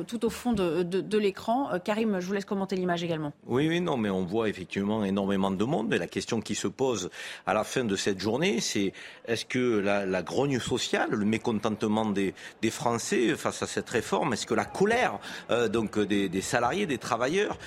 tout au fond de, l'écran. Euh, Karim, je vous laisse commenter l'image également. Oui, oui, non, mais on voit effectivement énormément de monde. Et la question qui se pose à la fin de cette journée, c'est est-ce que la, grogne sociale, le mécontentement des, Français face à cette réforme, est-ce que la colère donc des, salariés, des travailleurs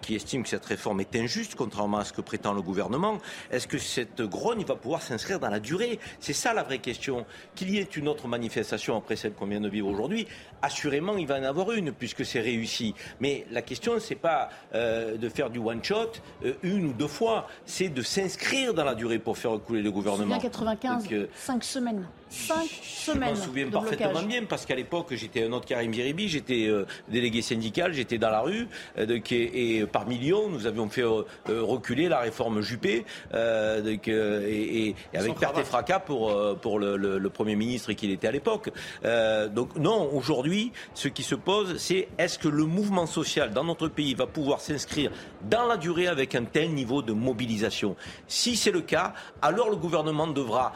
qui estiment que cette réforme est injuste, contrairement à ce que prétend le gouvernement, est-ce que cette grogne va pouvoir s'inscrire dans la durée? C'est ça la vraie question. Qu'il y ait une autre manifestation après celle qu'on vient de vivre aujourd'hui, assurément il va en avoir une puisque c'est réussi. Mais la question c'est pas euh, de faire du one shot euh, une ou deux fois, c'est de s'inscrire dans la durée pour faire couler le gouvernement. 95, 5 semaines. Cinq semaines. Je m'en souviens parfaitement bien parce qu'à l'époque, j'étais un autre Karim Biribi, j'étais euh, délégué syndical, j'étais dans la rue euh, et, par millions, nous avions fait euh, reculer la réforme Juppé et, avec perte et fracas pour, pour le, Premier ministre qu'il était à l'époque. donc non, aujourd'hui, ce qui se pose, c'est est-ce que le mouvement social dans notre pays va pouvoir s'inscrire dans la durée avec un tel niveau de mobilisation? Si c'est le cas, alors le gouvernement devra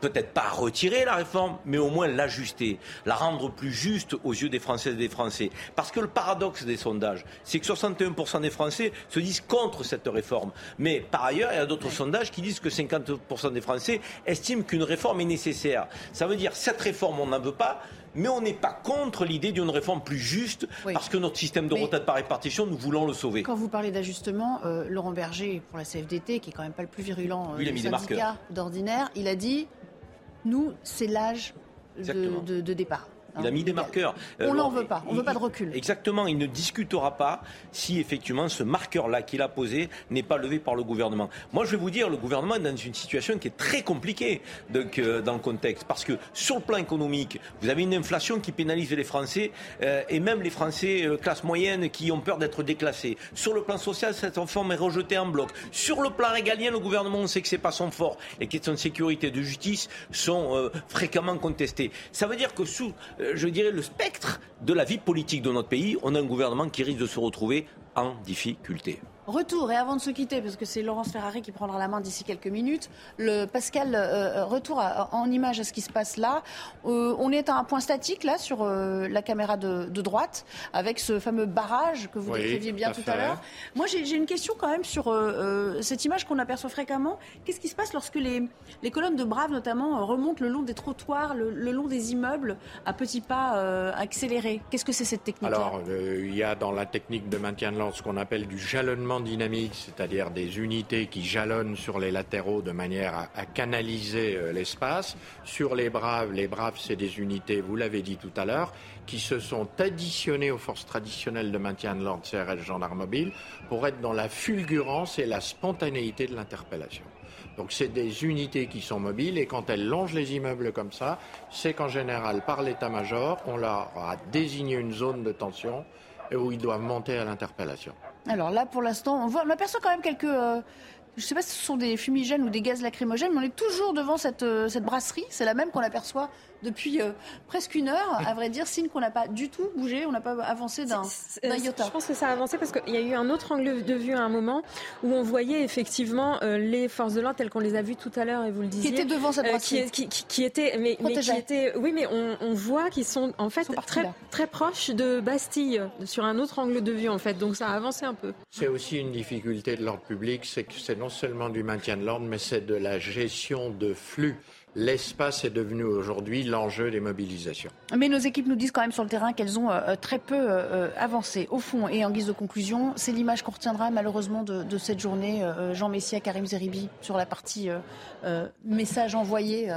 peut-être pas retirer la réforme, mais au moins l'ajuster, la rendre plus juste aux yeux des Françaises et des Français. Parce que le paradoxe des sondages, c'est que 61% des Français se disent contre cette réforme. Mais par ailleurs, il y a d'autres sondages qui disent que 50% des Français estiment qu'une réforme est nécessaire. Ça veut dire cette réforme, on n'en veut pas, mais on n'est pas contre l'idée d'une réforme plus juste, parce que notre système de retraite par répartition, nous voulons le sauver. Quand vous parlez d'ajustement, euh, Laurent Berger, pour la CFDT, qui est quand même pas le plus virulent euh, du syndicat d'ordinaire, il a dit nous, c'est l'âge de, départ. Il a mis des marqueurs. On n'en veut pas, on ne veut pas de recul. Exactement, il ne discutera pas si effectivement ce marqueur-là qu'il a posé n'est pas levé par le gouvernement. Moi, je vais vous dire, le gouvernement est dans une situation qui est très compliquée donc, euh, dans le contexte. Parce que sur le plan économique, vous avez une inflation qui pénalise les Français euh, et même les Français euh, classe moyenne qui ont peur d'être déclassés. Sur le plan social, cette réforme est rejetée en bloc. Sur le plan régalien, le gouvernement, on sait que c'est pas son fort. Les questions de sécurité et de justice sont fréquemment contestées. Ça veut dire que sous euh, je dirais, le spectre de la vie politique de notre pays, on a un gouvernement qui risque de se retrouver en difficulté. Retour, et avant de se quitter, parce que c'est Laurence Ferrari qui prendra la main d'ici quelques minutes, le Pascal, euh, retour en image à ce qui se passe là. Euh, on est à un point statique là sur euh, la caméra de, droite, avec ce fameux barrage que vous décriviez bien tout à l'heure. Moi j'ai une question quand même sur cette image qu'on aperçoit fréquemment. Qu'est-ce qui se passe lorsque les, les colonnes de Braves notamment remontent le long des trottoirs, le, long des immeubles, à petits pas accélérés? Qu'est-ce que c'est cette technique Alors il y a dans la technique de maintien de l'ordre ce qu'on appelle du jalonnement éléments dynamiques, c'est-à-dire des unités qui jalonnent sur les latéraux de manière à, canaliser euh, l'espace. Sur les Braves, les Braves, c'est des unités, vous l'avez dit tout à l'heure, qui se sont additionnées aux forces traditionnelles de maintien de l'ordre CRS gendarme mobile pour être dans la fulgurance et la spontanéité de l'interpellation. Donc c'est des unités qui sont mobiles et quand elles longent les immeubles comme ça, c'est qu'en général, par l'état-major, on leur a désigné une zone de tension où ils doivent monter à l'interpellation. Alors là, pour l'instant, on, on aperçoit quand même quelques... Euh, je ne sais pas si ce sont des fumigènes ou des gaz lacrymogènes, mais on est toujours devant cette, euh, cette brasserie. C'est la même qu'on aperçoit depuis euh, presque une heure, à vrai dire, signe qu'on n'a pas du tout bougé, on n'a pas avancé d'un iota. Je pense que ça a avancé parce qu'il y a eu un autre angle de vue à un moment où on voyait effectivement euh, les forces de l'ordre telles qu'on les a vues tout à l'heure et vous le disiez. Qui étaient devant cette euh, qui, qui, qui, étaient, mais, qui étaient, oui, mais on, on voit qu'ils sont en fait très, très proches de Bastille sur un autre angle de vue en fait, donc ça a avancé un peu. C'est aussi une difficulté de l'ordre public, c'est que c'est non seulement du maintien de l'ordre, mais c'est de la gestion de flux l'espace est devenu aujourd'hui l'enjeu des mobilisations. Mais nos équipes nous disent quand même sur le terrain qu'elles ont euh, très peu euh, avancé. Au fond, et en guise de conclusion, c'est l'image qu'on retiendra malheureusement de, cette journée. Euh, Jean Messia, Karim Zeribi, sur la partie message envoyé.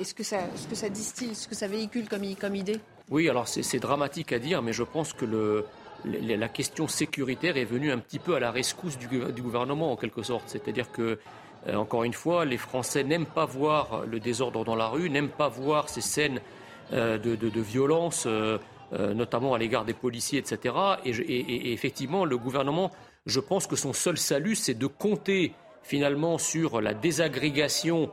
Est-ce que, ça, ce que ça distille, ce que ça véhicule comme, comme idée? Oui, alors c'est dramatique à dire, mais je pense que le, la question sécuritaire est venue un petit peu à la rescousse du, du gouvernement en quelque sorte. C'est-à-dire que euh, encore une fois, les Français n'aiment pas voir le désordre dans la rue, n'aiment pas voir ces scènes euh, de, violence, euh, notamment à l'égard des policiers, etc. Et, effectivement, le gouvernement, je pense que son seul salut, c'est de compter finalement sur la désagrégation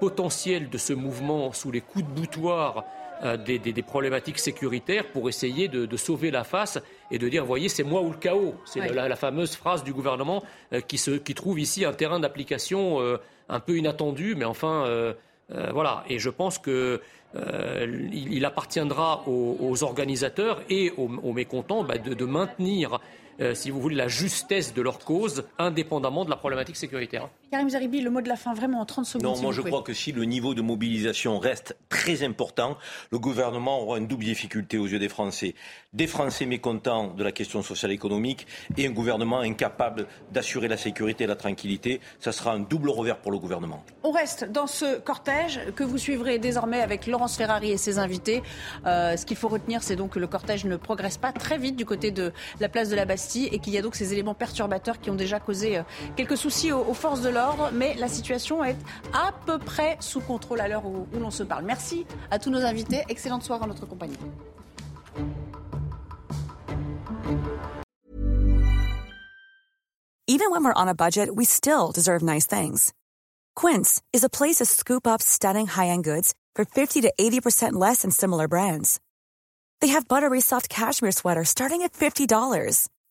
potentielle de ce mouvement sous les coups de boutoir euh, des, problématiques sécuritaires pour essayer de, sauver la face et de dire, voyez, c'est moi ou le chaos. C'est la, fameuse phrase du gouvernement euh, qui, se, qui, trouve ici un terrain d'application euh, un peu inattendu, mais enfin, voilà. Et je pense que il, appartiendra aux, organisateurs et aux, mécontents bah, de, de, maintenir euh, si vous voulez, la justesse de leur cause, indépendamment de la problématique sécuritaire. Karim Zaribi, le mot de la fin, vraiment en 30 secondes. Non, moi je crois que si le niveau de mobilisation reste très important, le gouvernement aura une double difficulté aux yeux des Français. Des Français mécontents de la question sociale et économique et un gouvernement incapable d'assurer la sécurité et la tranquillité. Ça sera un double revers pour le gouvernement. On reste dans ce cortège que vous suivrez désormais avec Laurence Ferrari et ses invités. Euh, ce qu'il faut retenir, c'est donc que le cortège ne progresse pas très vite du côté de la place de la Bastille et qu'il y a donc ces éléments perturbateurs qui ont déjà causé euh, quelques soucis aux, forces de l'ordre. Mais la situation est à peu près sous contrôle à l'heure où, l'on se parle. Merci à tous nos invités. Excellente soirée en notre compagnie. Even when we're on a budget, we still deserve nice things. Quince is a place to scoop up stunning high-end goods for 50 to 80% less than similar brands. They have buttery soft cashmere sweaters starting at $50